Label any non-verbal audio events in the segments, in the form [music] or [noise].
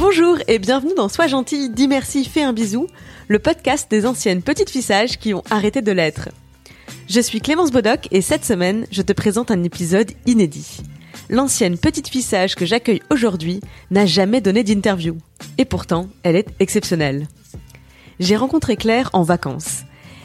Bonjour et bienvenue dans Sois gentil, dis merci, fais un bisou, le podcast des anciennes petites fissages qui ont arrêté de l'être. Je suis Clémence Bodoc et cette semaine, je te présente un épisode inédit. L'ancienne petite fissage que j'accueille aujourd'hui n'a jamais donné d'interview. Et pourtant, elle est exceptionnelle. J'ai rencontré Claire en vacances.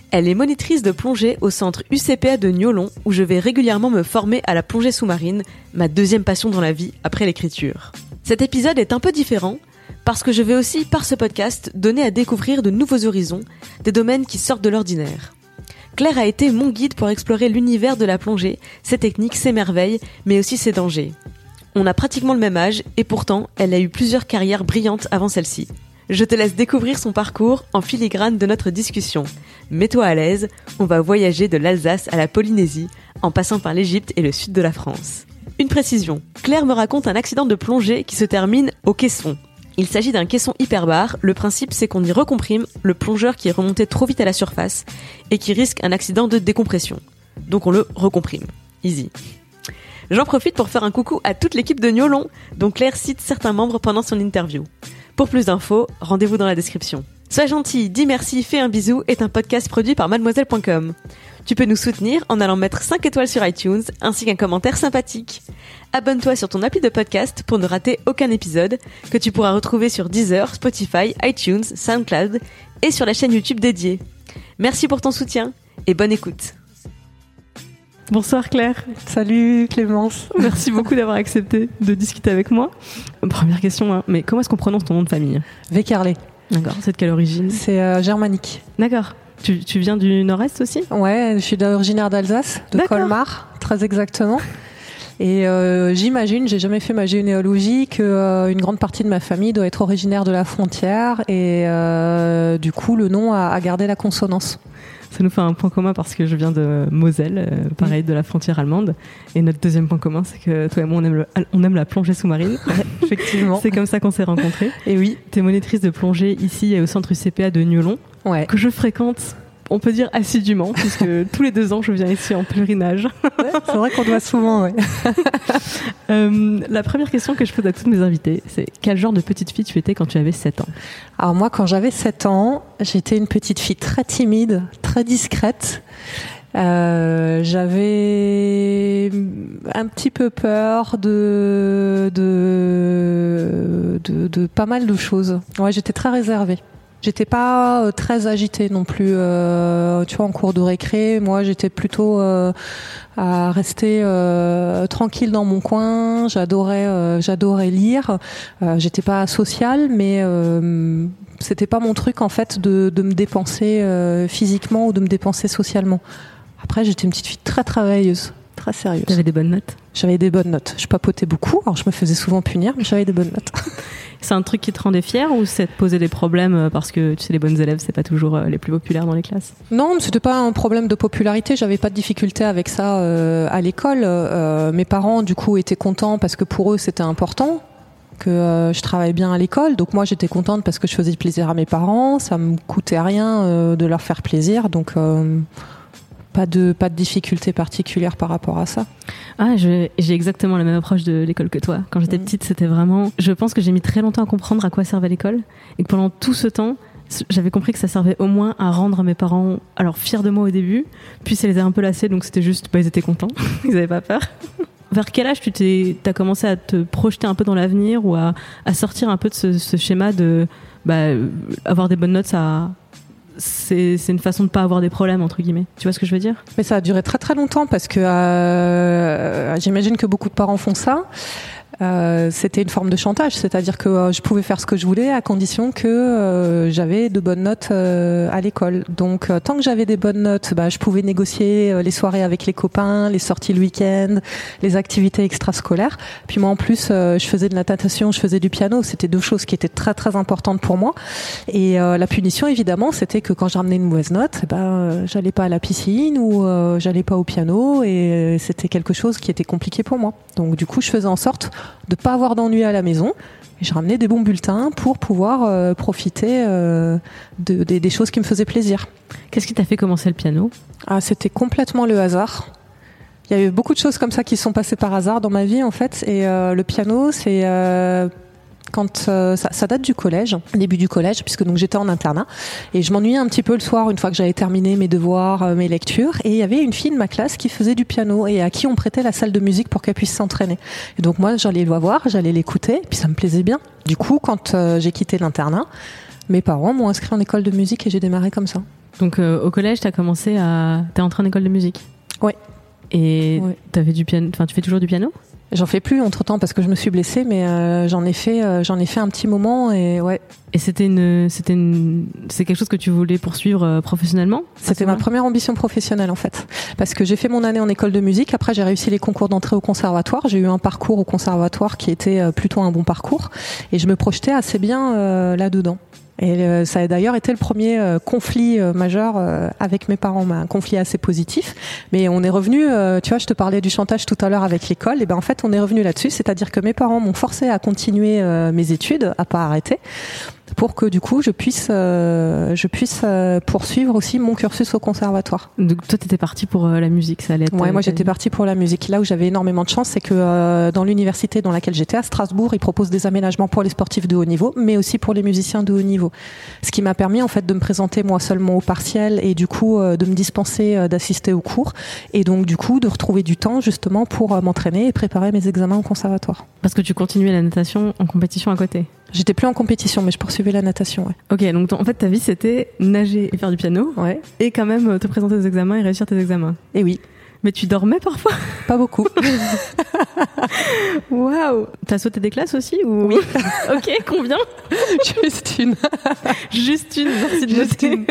Elle est monitrice de plongée au centre UCPA de Niolon où je vais régulièrement me former à la plongée sous-marine, ma deuxième passion dans la vie après l'écriture. Cet épisode est un peu différent parce que je vais aussi, par ce podcast, donner à découvrir de nouveaux horizons, des domaines qui sortent de l'ordinaire. Claire a été mon guide pour explorer l'univers de la plongée, ses techniques, ses merveilles, mais aussi ses dangers. On a pratiquement le même âge et pourtant, elle a eu plusieurs carrières brillantes avant celle-ci. Je te laisse découvrir son parcours en filigrane de notre discussion. Mets-toi à l'aise, on va voyager de l'Alsace à la Polynésie, en passant par l'Égypte et le sud de la France. Une précision, Claire me raconte un accident de plongée qui se termine au caisson. Il s'agit d'un caisson hyperbar, le principe c'est qu'on y recomprime le plongeur qui est remonté trop vite à la surface et qui risque un accident de décompression. Donc on le recomprime. Easy. J'en profite pour faire un coucou à toute l'équipe de Niolon, dont Claire cite certains membres pendant son interview. Pour plus d'infos, rendez-vous dans la description. Sois gentil, dis merci, fais un bisou est un podcast produit par mademoiselle.com. Tu peux nous soutenir en allant mettre 5 étoiles sur iTunes ainsi qu'un commentaire sympathique. Abonne-toi sur ton appli de podcast pour ne rater aucun épisode que tu pourras retrouver sur Deezer, Spotify, iTunes, SoundCloud et sur la chaîne YouTube dédiée. Merci pour ton soutien et bonne écoute. Bonsoir Claire. Salut Clémence. Merci [laughs] beaucoup d'avoir accepté de discuter avec moi. Première question, hein, mais comment est-ce qu'on prononce ton nom de famille? Vécarlé. D'accord, c'est de quelle origine C'est euh, germanique. D'accord. Tu, tu viens du nord-est aussi Ouais, je suis originaire d'Alsace, de. Colmar, très exactement. Et euh, j'imagine, j'ai jamais fait ma généalogie, que euh, une grande partie de ma famille doit être originaire de la frontière et euh, du coup le nom a, a gardé la consonance. Ça nous fait un point commun parce que je viens de Moselle, euh, pareil de la frontière allemande. Et notre deuxième point commun, c'est que toi et moi, on aime, le- on aime la plongée sous-marine. [laughs] Effectivement. c'est comme ça qu'on s'est rencontrés. Et oui, T'es monitrice de plongée ici au centre UCPA de Niolon, ouais. que je fréquente, on peut dire assidûment, puisque [laughs] tous les deux ans, je viens ici en pèlerinage. Ouais, c'est vrai qu'on doit souvent. Ouais. [laughs] Euh, la première question que je pose à toutes mes invités, c'est quel genre de petite fille tu étais quand tu avais 7 ans? Alors moi, quand j'avais 7 ans, j'étais une petite fille très timide, très discrète. Euh, j'avais un petit peu peur de de, de de pas mal de choses. Ouais, j'étais très réservée. J'étais pas euh, très agitée non plus. euh, tu vois, en cours de récré, moi, j'étais plutôt euh, à rester tranquille dans mon coin. J'adorais, lire. J'étais pas sociale, mais c'était pas mon truc en fait de, me dépenser physiquement ou de me dépenser socialement. Après, j'étais une petite fille très travailleuse, très sérieuse. T'avais des bonnes notes J'avais des bonnes notes. Je papotais beaucoup, alors je me faisais souvent punir, mais j'avais des bonnes notes. [laughs] C'est un truc qui te rendait fière ou c'est de poser des problèmes euh, parce que tu sais les bonnes élèves c'est pas toujours euh, les plus populaires dans les classes? Non, c'était pas un problème de popularité. J'avais pas de difficulté avec ça euh, à l'école. Euh, mes parents, du coup, étaient contents parce que pour eux, c'était important que euh, je travaille bien à l'école. Donc moi, j'étais contente parce que je faisais plaisir à mes parents. Ça me coûtait rien de leur faire plaisir. Donc pas de pas de difficulté particulière par rapport à ça. Ah, j'ai exactement la même approche de l'école que toi. Quand j'étais petite, c'était vraiment. Je pense que j'ai mis très longtemps à comprendre à quoi servait l'école et que pendant tout ce temps, j'avais compris que ça servait au moins à rendre mes parents alors fiers de moi au début, puis ça les a un peu lassés, donc c'était juste, bah, ils étaient contents, [laughs] ils avaient pas peur. Vers quel âge tu t'es, t'as commencé à te projeter un peu dans l'avenir ou à, à sortir un peu de ce, ce schéma de bah, euh, avoir des bonnes notes, ça, c'est, une façon de pas avoir des problèmes entre guillemets. Tu vois ce que je veux dire? Mais ça a duré très très longtemps parce que euh, j'imagine que beaucoup de parents font ça. Euh, c'était une forme de chantage, c'est-à-dire que euh, je pouvais faire ce que je voulais à condition que euh, j'avais de bonnes notes à l'école. Donc tant que j'avais des bonnes notes, bah, je pouvais négocier les soirées avec les copains, les sorties le week-end, les activités extrascolaires. Puis moi en plus, je faisais de la natation, je faisais du piano. C'était deux choses qui étaient très très importantes pour moi. Et la punition évidemment, c'était que quand je ramenais une mauvaise note, eh ben j'allais pas à la piscine ou j'allais pas au piano et c'était quelque chose qui était compliqué pour moi. Donc du coup, je faisais en sorte de pas avoir d'ennui à la maison. Et je ramenais des bons bulletins pour pouvoir euh, profiter euh, de, des choses qui me faisaient plaisir. Qu'est-ce qui t'a fait commencer le piano? Ah, c'était complètement le hasard. Il y a eu beaucoup de choses comme ça qui sont passées par hasard dans ma vie en fait. Et euh, le piano, c'est quand euh, ça, ça, date du collège, début du collège, puisque donc j'étais en internat et je m'ennuyais un petit peu le soir une fois que j'avais terminé mes devoirs, euh, mes lectures et il y avait une fille de ma classe qui faisait du piano et à qui on prêtait la salle de musique pour qu'elle puisse s'entraîner. Et donc moi j'allais le voir, j'allais l'écouter, puis ça me plaisait bien. Du coup, quand euh, j'ai quitté l'internat, mes parents m'ont inscrit en école de musique et j'ai démarré comme ça. Donc au collège, tu as commencé à t'es entré en école de musique? Oui. Et tu avais du piano, enfin tu fais toujours du piano? J'en fais plus entre temps parce que je me suis blessée, mais euh, j'en ai fait, euh, j'en ai fait un petit moment et ouais. Et c'était une, c'était une, c'est quelque chose que tu voulais poursuivre euh, professionnellement? C'était ma première ambition professionnelle en fait, parce que j'ai fait mon année en école de musique. Après, j'ai réussi les concours d'entrée au conservatoire. J'ai eu un parcours au conservatoire qui était plutôt un bon parcours, et je me projetais assez bien là-dedans. Et euh, ça a d'ailleurs été le premier euh, conflit euh, majeur avec mes parents, un conflit assez positif. Mais on est revenu, tu vois, je te parlais du chantage tout à l'heure avec l'école, et ben en fait on est revenu là-dessus, c'est-à-dire que mes parents m'ont forcé à continuer mes études, à pas arrêter pour que du coup je puisse euh, je puisse euh, poursuivre aussi mon cursus au conservatoire. Donc toi tu étais parti pour euh, la musique, ça allait être Ouais, moi j'étais partie pour la musique. Là où j'avais énormément de chance, c'est que dans l'université dans laquelle j'étais à Strasbourg, ils proposent des aménagements pour les sportifs de haut niveau, mais aussi pour les musiciens de haut niveau. Ce qui m'a permis en fait de me présenter moi seulement au partiel et du coup de me dispenser d'assister aux cours et donc du coup de retrouver du temps justement pour m'entraîner et préparer mes examens au conservatoire. Parce que tu continuais la natation en compétition à côté. J'étais plus en compétition, mais je poursuivais la natation. Ouais. Ok, donc en fait ta vie c'était nager et faire du piano, ouais. et quand même euh, te présenter aux examens et réussir tes examens. Et oui. Mais tu dormais parfois? Pas beaucoup. [laughs] Waouh T'as sauté des classes aussi ou? Oui. [laughs] ok, combien? Juste une. Juste une, merci de Juste une.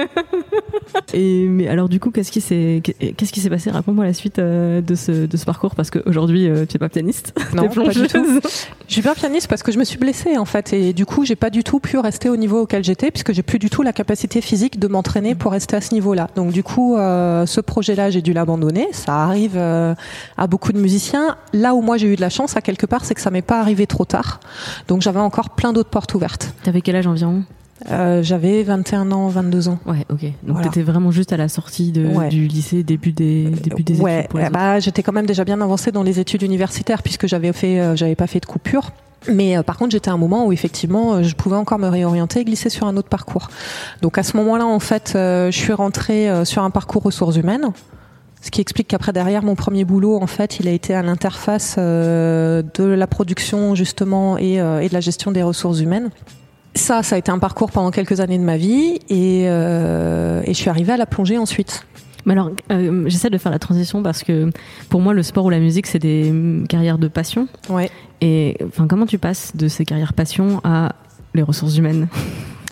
[laughs] Et mais alors du coup, qu'est-ce qui s'est qu'est-ce qui s'est passé? Raconte-moi la suite euh, de ce de ce parcours parce qu'aujourd'hui euh, tu es pas pianiste. Non, pas du tout. Je suis pas pianiste parce que je me suis blessée en fait et du coup j'ai pas du tout pu rester au niveau auquel j'étais puisque j'ai plus du tout la capacité physique de m'entraîner pour rester à ce niveau-là. Donc du coup, euh, ce projet-là j'ai dû l'abandonner. Ça arrive euh, à beaucoup de musiciens. Là où moi j'ai eu de la chance à quelque part, c'est que ça m'est pas arrivé trop tard. Donc j'avais encore plein d'autres portes ouvertes. T'avais quel âge environ? Euh, j'avais 21 ans, 22 ans. Ouais, ok. Donc t'étais vraiment juste à la sortie de, du lycée, début des, début des ouais, études. bah, j'étais quand même déjà bien avancée dans les études universitaires puisque j'avais fait, euh, j'avais pas fait de coupure. Mais par contre, j'étais à un moment où effectivement, je pouvais encore me réorienter et glisser sur un autre parcours. Donc à ce moment-là, en fait, je suis rentrée sur un parcours ressources humaines. Ce qui explique qu'après derrière mon premier boulot, en fait, il a été à l'interface euh, de la production justement et, euh, et, de la gestion des ressources humaines. Ça, ça a été un parcours pendant quelques années de ma vie et, euh, et je suis arrivée à la plongée ensuite. Mais alors, euh, j'essaie de faire la transition parce que pour moi, le sport ou la musique, c'est des carrières de passion. Ouais. Et enfin, comment tu passes de ces carrières passion à les ressources humaines?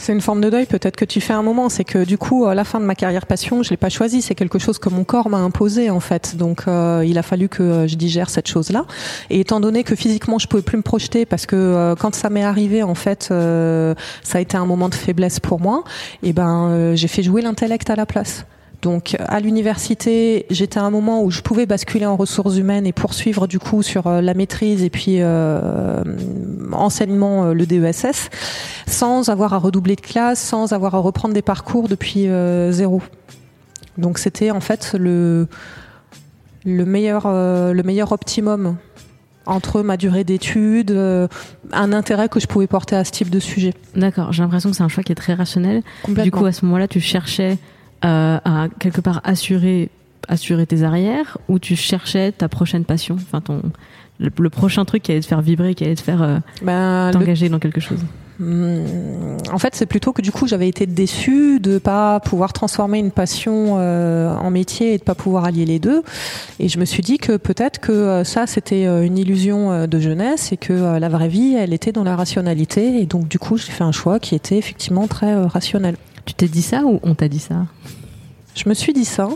C'est une forme de deuil peut-être que tu fais un moment. C'est que du coup, à la fin de ma carrière passion, je l'ai pas choisi. C'est quelque chose que mon corps m'a imposé en fait. Donc, euh, il a fallu que euh, je digère cette chose-là. Et étant donné que physiquement, je pouvais plus me projeter parce que euh, quand ça m'est arrivé, en fait, ça a été un moment de faiblesse pour moi. Et ben, j'ai fait jouer l'intellect à la place. Donc à l'université, j'étais à un moment où je pouvais basculer en ressources humaines et poursuivre du coup sur euh, la maîtrise et puis euh, enseignement euh, le DESS, sans avoir à redoubler de classe, sans avoir à reprendre des parcours depuis euh, zéro. Donc c'était en fait le le meilleur le meilleur optimum entre ma durée d'études, un intérêt que je pouvais porter à ce type de sujet. D'accord, j'ai l'impression que c'est un choix qui est très rationnel. Du coup, à ce moment-là, tu cherchais euh, à quelque part assurer assurer tes arrières ou tu cherchais ta prochaine passion, enfin ton le, prochain truc qui allait te faire vibrer, qui allait te faire euh, ben, t'engager dans quelque chose? Hum, en fait, c'est plutôt que du coup, j'avais été déçue de pas pouvoir transformer une passion euh, en métier et de pas pouvoir allier les deux. Et je me suis dit que peut-être que euh, ça, c'était une illusion de jeunesse et que la vraie vie, elle était dans la rationalité. Et donc, du coup, j'ai fait un choix qui était effectivement très rationnel. Tu t'es dit ça ou on t'a dit ça Je me suis dit ça.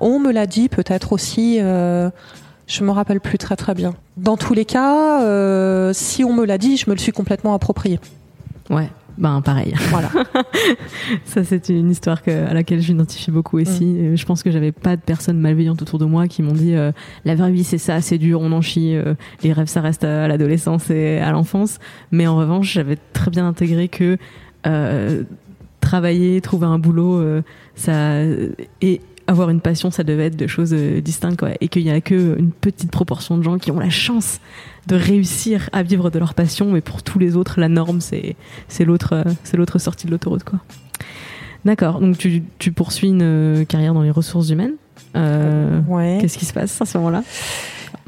On me l'a dit peut-être aussi. Je me rappelle plus très très bien. Dans tous les cas, euh, si on me l'a dit, je me le suis complètement approprié. Ouais, ben pareil. Voilà. [laughs] ça c'est une histoire que, à laquelle j'identifie beaucoup aussi. Mm. Je pense que j'avais pas de personnes malveillantes autour de moi qui m'ont dit euh, la vraie vie c'est ça, c'est dur, on en chie. Euh, les rêves ça reste à l'adolescence et à l'enfance. Mais en revanche, j'avais très bien intégré que travailler, trouver un boulot, ça et avoir une passion, ça devait être de choses euh, distinctes, quoi. Et qu'il y a que une petite proportion de gens qui ont la chance de réussir à vivre de leur passion, mais pour tous les autres, la norme, c'est, c'est l'autre, euh, c'est l'autre sortie de l'autoroute, quoi. D'accord. Donc, tu, tu poursuis une euh, carrière dans les ressources humaines. Euh, ouais. Qu'est-ce qui se passe à ce moment-là?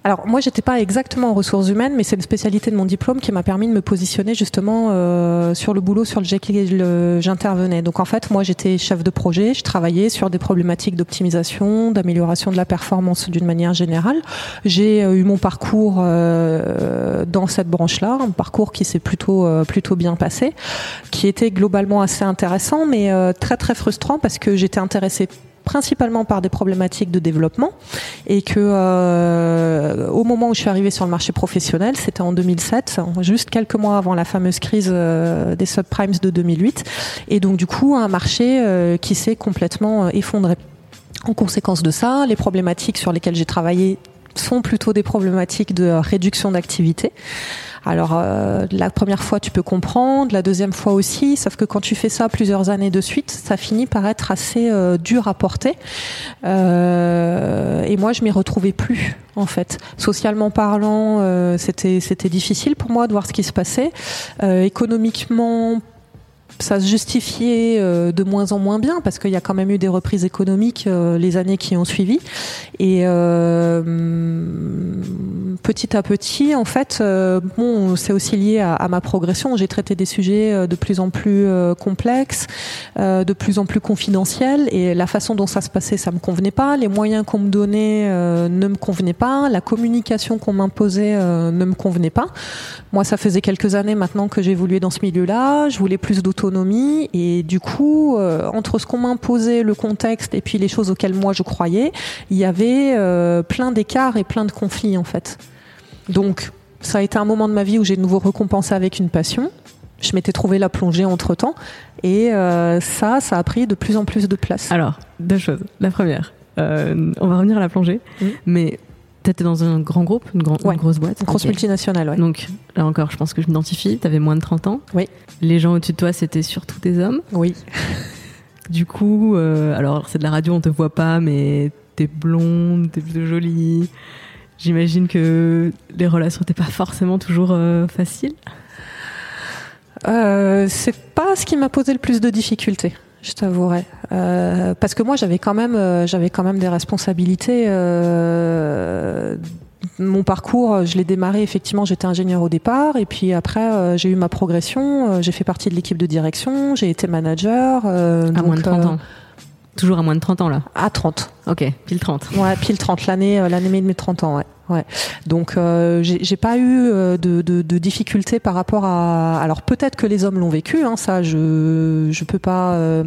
Alors moi, j'étais pas exactement en ressources humaines, mais c'est une spécialité de mon diplôme qui m'a permis de me positionner justement euh, sur le boulot sur lequel j'intervenais. Donc en fait, moi, j'étais chef de projet, je travaillais sur des problématiques d'optimisation, d'amélioration de la performance d'une manière générale. J'ai euh, eu mon parcours euh, dans cette branche-là, un parcours qui s'est plutôt euh, plutôt bien passé, qui était globalement assez intéressant, mais euh, très très frustrant parce que j'étais intéressée principalement par des problématiques de développement et que euh, au moment où je suis arrivée sur le marché professionnel, c'était en 2007, juste quelques mois avant la fameuse crise euh, des subprimes de 2008 et donc du coup un marché euh, qui s'est complètement effondré. En conséquence de ça, les problématiques sur lesquelles j'ai travaillé sont plutôt des problématiques de réduction d'activité. Alors euh, la première fois tu peux comprendre, la deuxième fois aussi, sauf que quand tu fais ça plusieurs années de suite, ça finit par être assez euh, dur à porter. Euh, et moi je m'y retrouvais plus en fait. Socialement parlant, c'était c'était difficile pour moi de voir ce qui se passait. économiquement ça se justifiait euh, de moins en moins bien parce qu'il y a quand même eu des reprises économiques euh, les années qui ont suivi. Et euh, petit à petit en fait bon c'est aussi lié à, ma progression. J'ai traité des sujets de plus en plus complexes de plus en plus confidentiels. Et la façon dont ça se passait ça me convenait pas. Les moyens qu'on me donnait ne me convenaient pas. La communication qu'on m'imposait ne me convenait pas. Moi ça faisait quelques années maintenant que j'évoluais dans ce milieu là je voulais plus d'autonomie et du coup, euh, entre ce qu'on m'imposait, le contexte et puis les choses auxquelles moi je croyais, il y avait euh, plein d'écarts et plein de conflits en fait. Donc, ça a été un moment de ma vie où j'ai de nouveau récompensé avec une passion. Je m'étais trouvé la plongée entre temps et euh, ça, ça a pris de plus en plus de place. Alors, deux choses. La première, on va revenir à la plongée, mmh. mais T'étais dans un grand groupe, une, grosse boîte Une grosse multinationale, ouais. Donc, là encore, je pense que je m'identifie. T'avais moins de 30 ans. Oui. Les gens au-dessus de toi, c'était surtout des hommes. Oui. [laughs] Du coup, euh, alors c'est de la radio, on te voit pas, mais t'es blonde, t'es plutôt jolie. J'imagine que les relations n'étaient pas forcément toujours euh, faciles. Euh, c'est pas ce qui m'a posé le plus de difficultés je t'avouerai. Euh, parce que moi, j'avais quand même, euh, j'avais quand même des responsabilités. Euh, mon parcours, je l'ai démarré effectivement. J'étais ingénieur au départ, et puis après, euh, j'ai eu ma progression. Euh, j'ai fait partie de l'équipe de direction. J'ai été manager. à donc, moins de 30 ans. Toujours à moins de 30 ans là? À 30. Ok, pile 30. Ouais, pile 30 l'année, l'année de mes 30 ans. Ouais. Ouais. Donc euh, j'ai pas eu euh, de, de, de, difficultés par rapport à. Alors peut-être que les hommes l'ont vécu, hein, ça je je peux pas. Euh,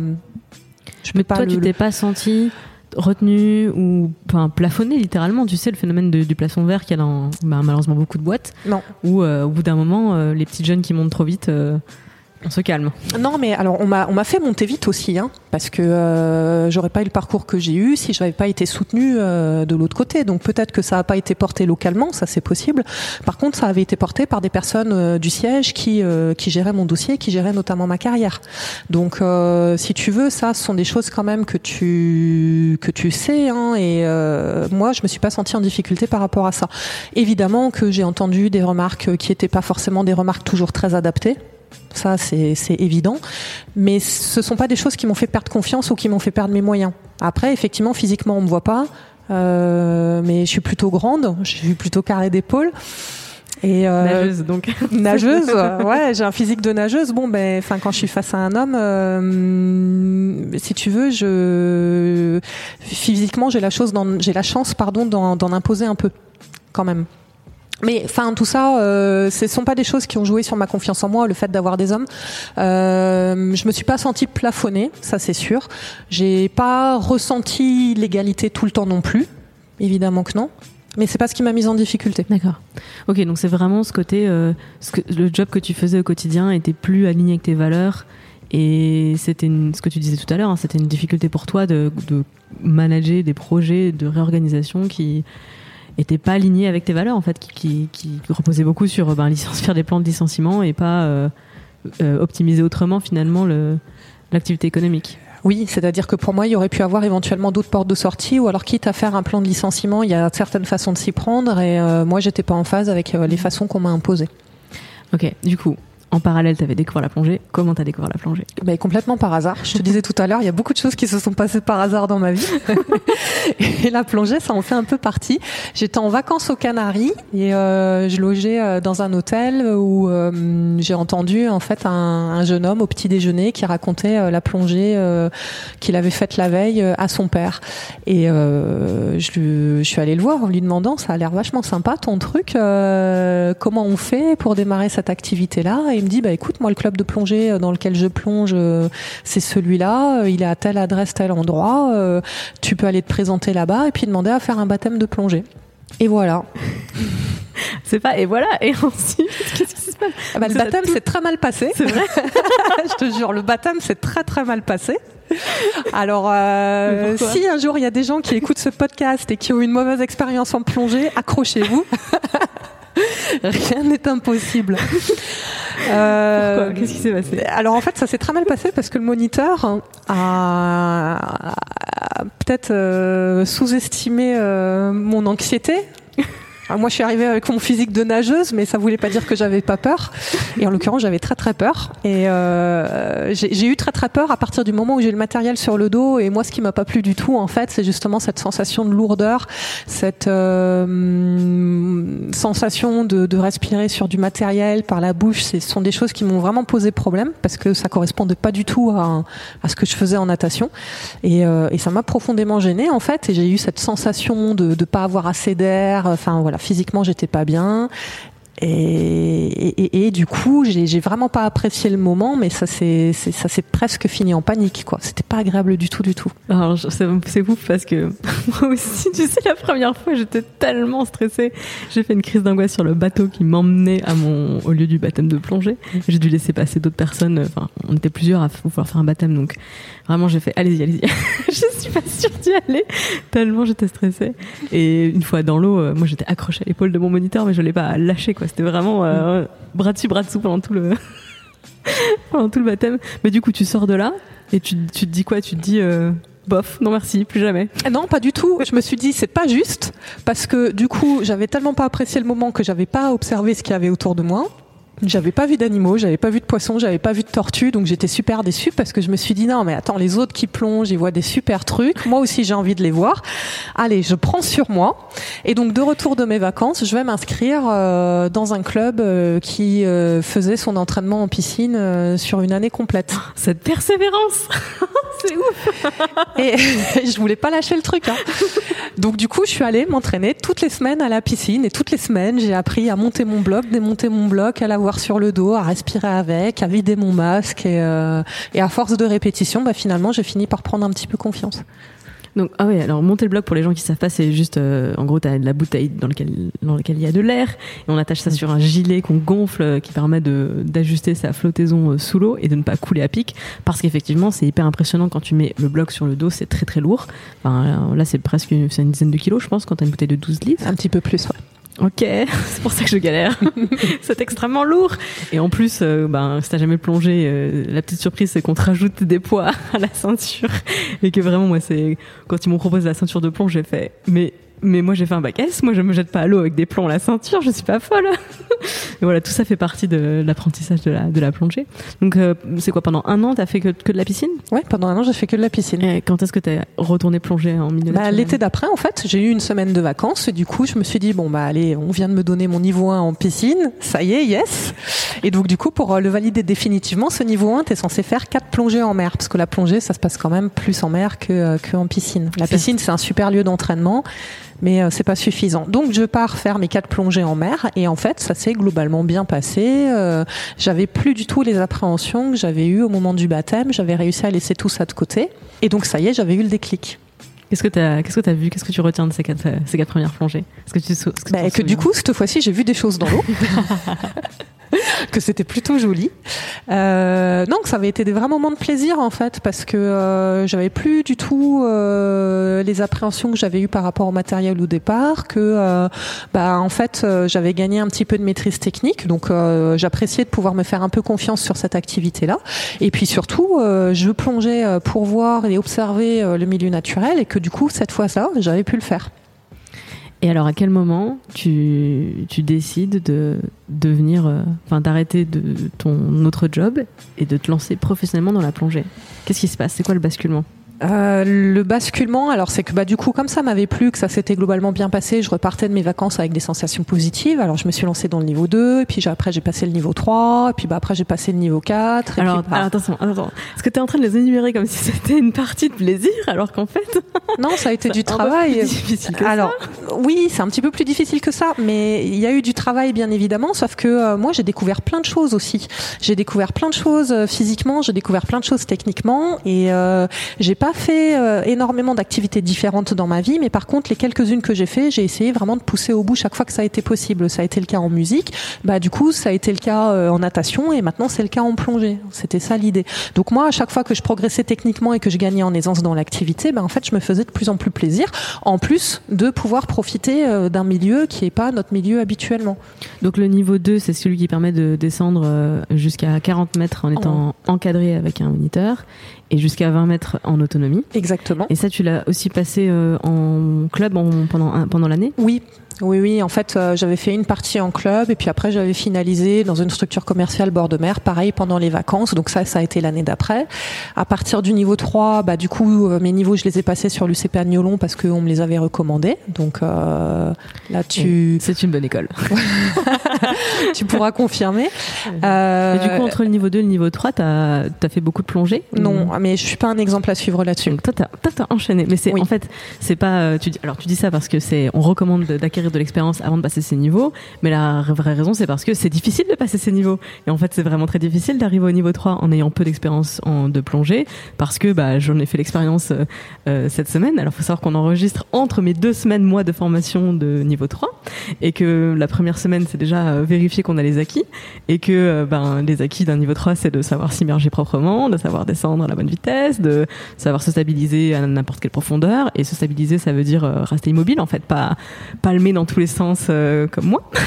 je peux Mais pas toi, tu t'es pas senti retenu ou enfin plafonné littéralement tu sais le phénomène de, du plafond vert qu'il y a dans bah, malheureusement beaucoup de boîtes non où euh, au bout d'un moment euh, les petites jeunes qui montent trop vite euh, on se calme. Non, mais alors on m'a on m'a fait monter vite aussi, hein, parce que euh, j'aurais pas eu le parcours que j'ai eu si je n'avais pas été soutenue euh, de l'autre côté. Donc peut-être que ça n'a pas été porté localement, ça c'est possible. Par contre, ça avait été porté par des personnes euh, du siège qui qui géraient mon dossier, qui géraient notamment ma carrière. Donc si tu veux, ça, ce sont des choses quand même que tu que tu sais. Hein, et moi, je me suis pas sentie en difficulté par rapport à ça. Évidemment que j'ai entendu des remarques qui étaient pas forcément des remarques toujours très adaptées ça c'est évident. Mais ce sont pas des choses qui m'ont fait perdre confiance ou qui m'ont fait perdre mes moyens. Après, effectivement, physiquement, on me voit pas, euh, mais je suis plutôt grande, je suis plutôt carré d'épaule. Et nageuse donc. [laughs] Nageuse, ouais, j'ai un physique de nageuse. Bon ben, enfin quand je suis face à un homme, si tu veux, je physiquement j'ai la chose, j'ai la chance, pardon, d'en imposer un peu quand même. Mais enfin, tout ça, euh, ce sont pas des choses qui ont joué sur ma confiance en moi, le fait d'avoir des hommes. Euh, je me suis pas sentie plafonnée, ça c'est sûr. J'ai pas ressenti l'égalité tout le temps non plus, évidemment que non. Mais c'est pas ce qui m'a mise en difficulté. D'accord. Ok, donc c'est vraiment ce côté, euh, ce que, le job que tu faisais au quotidien était plus aligné avec tes valeurs. Et c'était ce que tu disais tout à l'heure, hein, c'était une difficulté pour toi de, de manager des projets de réorganisation qui, était pas aligné avec tes valeurs en fait, qui, qui, reposait beaucoup sur ben, [laughs] faire des plans de licenciement et pas euh, euh, optimiser autrement finalement l'activité économique. Oui, c'est-à-dire que pour moi, il y aurait pu avoir éventuellement d'autres portes de sortie, ou alors quitte à faire un plan de licenciement, il y a certaines façons de s'y prendre, et euh, moi, j'étais pas en phase avec les façons qu'on m'a imposées. Ok, du coup, en parallèle, tu avais découvert la plongée. Comment tu as découvert la plongée? Bah, Complètement par hasard. Je te disais tout à l'heure, il y a beaucoup de choses qui se sont passées par hasard dans ma vie. [laughs] et la plongée, ça en fait un peu partie. J'étais en vacances aux Canaries et euh, je logeais euh, dans un hôtel où euh, j'ai entendu en fait un, un, jeune homme au petit déjeuner qui racontait euh, la plongée qu'il avait faite la veille à son père. Et je, je, suis allée le voir en lui demandant, ça a l'air vachement sympa ton truc, comment on fait pour démarrer cette activité-là? Il me dit bah écoute moi le club de plongée euh, dans lequel je plonge euh, c'est celui-là, euh, il est à telle adresse tel endroit, tu peux aller te présenter là-bas et puis demander à faire un baptême de plongée. Et voilà. [laughs] c'est pas et voilà et ensuite [laughs] qu'est-ce qui se passe? Ah bah, Le baptême s'est très mal passé. C'est vrai. [laughs] je te jure, le baptême s'est très très mal passé. Alors, si un jour il y a des gens qui écoutent ce podcast et qui ont une mauvaise expérience en plongée, accrochez-vous. [laughs] Rien n'est impossible. [laughs] Euh, Qu'est-ce qui s'est passé? Alors en fait, ça s'est très mal passé parce que le moniteur a, peut-être euh, sous-estimé euh, mon anxiété [laughs] moi, je suis arrivée avec mon physique de nageuse, mais ça voulait pas dire que j'avais pas peur. Et en l'occurrence, j'avais très très peur. Et euh, j'ai eu très très peur à partir du moment où j'ai le matériel sur le dos. Et moi, ce qui m'a pas plu du tout, en fait, c'est justement cette sensation de lourdeur, cette euh, sensation de, respirer sur du matériel par la bouche. Ce sont des choses qui m'ont vraiment posé problème parce que ça correspondait pas du tout à, ce que je faisais en natation. Et, euh, et ça m'a profondément gênée, en fait. Et j'ai eu cette sensation de ne pas avoir assez d'air. Enfin voilà physiquement j'étais pas bien et, du coup, j'ai vraiment pas apprécié le moment, mais ça s'est presque fini en panique, quoi. C'était pas agréable du tout, du tout. Alors c'est ouf parce que [laughs] moi aussi, tu sais, la première fois, j'étais tellement stressée. J'ai fait une crise d'angoisse sur le bateau qui m'emmenait à mon au lieu du baptême de plongée. J'ai dû laisser passer d'autres personnes. Enfin, on était plusieurs à pouvoir faire un baptême, donc vraiment j'ai fait allez-y, allez-y. [laughs] je suis pas sûre d'y aller tellement j'étais stressée. Et une fois dans l'eau, euh, moi j'étais accrochée à l'épaule de mon moniteur, mais je l'ai pas lâché, quoi. C'était vraiment euh, bras dessus, bras dessous pendant tout le [laughs] pendant tout le baptême. Mais du coup, tu sors de là et tu, tu te dis quoi? Tu te dis euh, bof, non merci, plus jamais. Eh non, pas du tout. Je me suis dit c'est pas juste parce que du coup, j'avais tellement pas apprécié le moment que j'avais pas observé ce qu'il y avait autour de moi. J'avais pas vu d'animaux, j'avais pas vu de poissons, j'avais pas vu de tortues, donc j'étais super déçue parce que je me suis dit non mais attends les autres qui plongent, ils voient des super trucs, moi aussi j'ai envie de les voir. Allez, je prends sur moi et donc de retour de mes vacances, je vais m'inscrire euh, dans un club euh, qui euh, faisait son entraînement en piscine sur une année complète. Cette persévérance, [laughs] c'est ouf. et [laughs] je voulais pas lâcher le truc. Hein. Donc du coup, je suis allée m'entraîner toutes les semaines à la piscine et toutes les semaines j'ai appris à monter mon bloc, démonter mon bloc, à l'avoir sur le dos, à respirer avec, à vider mon masque. Et, euh, et à force de répétition, bah, finalement, j'ai fini par prendre un petit peu confiance. Donc, ah oui, alors monter le bloc pour les gens qui savent pas, c'est juste, euh, en gros, tu as de la bouteille dans laquelle, dans laquelle il y a de l'air, et on attache ça sur un gilet qu'on gonfle, euh, qui permet d'ajuster sa flottaison sous l'eau et de ne pas couler à pic, parce qu'effectivement, c'est hyper impressionnant quand tu mets le bloc sur le dos, c'est très très lourd. Enfin, là, c'est presque une, une dizaine de kilos, je pense, quand tu as une bouteille de 12 litres. Un petit peu plus, ouais. Ok, [laughs] c'est pour ça que je galère. [laughs] c'est extrêmement lourd. Et en plus, euh, ben, si t'as jamais plongé, euh, la petite surprise, c'est qu'on te rajoute des poids [laughs] à la ceinture. Et que vraiment, moi, c'est quand ils m'ont proposé la ceinture de plonge, j'ai fait, mais mais moi j'ai fait un bac S, moi je me jette pas à l'eau avec des plombs à la ceinture, je suis pas folle. et [laughs] voilà, tout ça fait partie de l'apprentissage de la, de la plongée. Donc euh, c'est quoi, pendant un an, t'as fait que, que de la piscine? Ouais, pendant un an, j'ai fait que de la piscine. Et quand est-ce que t'es retourné plonger en milieu bah, L'été d'après, en fait, j'ai eu une semaine de vacances et du coup, je me suis dit, bon, bah allez, on vient de me donner mon niveau 1 en piscine, ça y est, yes. Et donc du coup, pour euh, le valider définitivement, ce niveau 1, t'es censé faire quatre plongées en mer, parce que la plongée, ça se passe quand même plus en mer que, euh, que en piscine. La piscine, c'est un super lieu d'entraînement mais euh, c'est pas suffisant. Donc je pars faire mes quatre plongées en mer et en fait ça s'est globalement bien passé. Euh, j'avais plus du tout les appréhensions que j'avais eues au moment du baptême. J'avais réussi à laisser tout ça de côté et donc ça y est, j'avais eu le déclic. Qu'est-ce que tu as, qu'est-ce que as vu? Qu'est-ce que tu retiens de ces quatre, ces quatre premières plongées? Ce que, tu, que, bah, que du coup, cette fois-ci, j'ai vu des choses dans l'eau. [laughs] [laughs] que c'était plutôt joli. Euh, donc ça avait été des vrais moments de plaisir en fait parce que euh, j'avais plus du tout euh, les appréhensions que j'avais eues par rapport au matériel au départ, que euh, bah en fait euh, j'avais gagné un petit peu de maîtrise technique, donc j'appréciais de pouvoir me faire un peu confiance sur cette activité-là. Et puis surtout, je plongeais pour voir et observer le milieu naturel et que du coup cette fois-là j'avais pu le faire. Et alors, à quel moment tu, tu décides de devenir, euh, enfin, d'arrêter de ton autre job et de te lancer professionnellement dans la plongée? Qu'est-ce qui se passe? C'est quoi le basculement? Euh, le basculement, alors c'est que bah du coup comme ça m'avait plu, que ça s'était globalement bien passé, je repartais de mes vacances avec des sensations positives. Alors je me suis lancée dans le niveau 2, et puis après j'ai passé le niveau 3, et puis bah après j'ai passé le niveau 4. alors, alors attention, attention, est-ce que tu es en train de les énumérer comme si c'était une partie de plaisir alors qu'en fait [laughs] Non, ça a été du travail. alors oui, c'est un petit peu plus difficile que ça, mais il y a eu du travail bien évidemment, sauf que euh, moi j'ai découvert plein de choses aussi. J'ai découvert plein de choses euh, physiquement, j'ai découvert plein de choses techniquement et euh, j'ai pas fait euh, énormément d'activités différentes dans ma vie, mais par contre, les quelques-unes que j'ai fait, j'ai essayé vraiment de pousser au bout chaque fois que ça a été possible. Ça a été le cas en musique, bah du coup, ça a été le cas euh, en natation, et maintenant c'est le cas en plongée. C'était ça l'idée. Donc moi, à chaque fois que je progressais techniquement et que je gagnais en aisance dans l'activité, bah en fait, je me faisais de plus en plus plaisir, en plus de pouvoir profiter euh, d'un milieu qui n'est pas notre milieu habituellement. Donc le niveau 2, c'est celui qui permet de descendre jusqu'à 40 mètres en étant encadré avec un moniteur et jusqu'à 20 mètres en autonomie. Exactement. Et ça, tu l'as aussi passé euh, en club en, pendant, pendant l'année? Oui, oui, oui. En fait, euh, j'avais fait une partie en club et puis après j'avais finalisé dans une structure commerciale bord de mer, pareil pendant les vacances. Donc ça, ça a été l'année d'après. À partir du niveau 3, bah du coup euh, mes niveaux, je les ai passés sur l'UCP Agnolon parce qu'on me les avait recommandés. Donc euh, là, tu. C'est une bonne école. [laughs] tu pourras confirmer. Euh... Et du coup, entre le niveau 2 et le niveau 3, tu as, fait beaucoup de plongées Non, mais je suis pas un exemple à suivre là-dessus. Toi, tu as, enchaîné. Mais c'est en fait, c'est pas. Tu dis, alors tu dis ça parce que c'est, on recommande d'acquérir de l'expérience avant de passer ces niveaux. Mais la vraie raison, c'est parce que c'est difficile de passer ces niveaux. Et en fait, c'est vraiment très difficile d'arriver au niveau 3 en ayant peu d'expérience en de plongée. Parce que bah, j'en ai fait l'expérience euh, euh, cette semaine. Alors, faut savoir qu'on enregistre entre mes deux semaines, mois de formation de niveau 3. Et que la première semaine, c'est déjà euh, vérifier qu'on a les acquis. Et que ben, les acquis d'un niveau 3, c'est de savoir s'immerger proprement, de savoir descendre à la bonne vitesse, de savoir se stabiliser à n'importe quelle profondeur. Et se stabiliser, ça veut dire rester immobile, en fait, pas palmer dans tous les sens euh, comme moi. [laughs]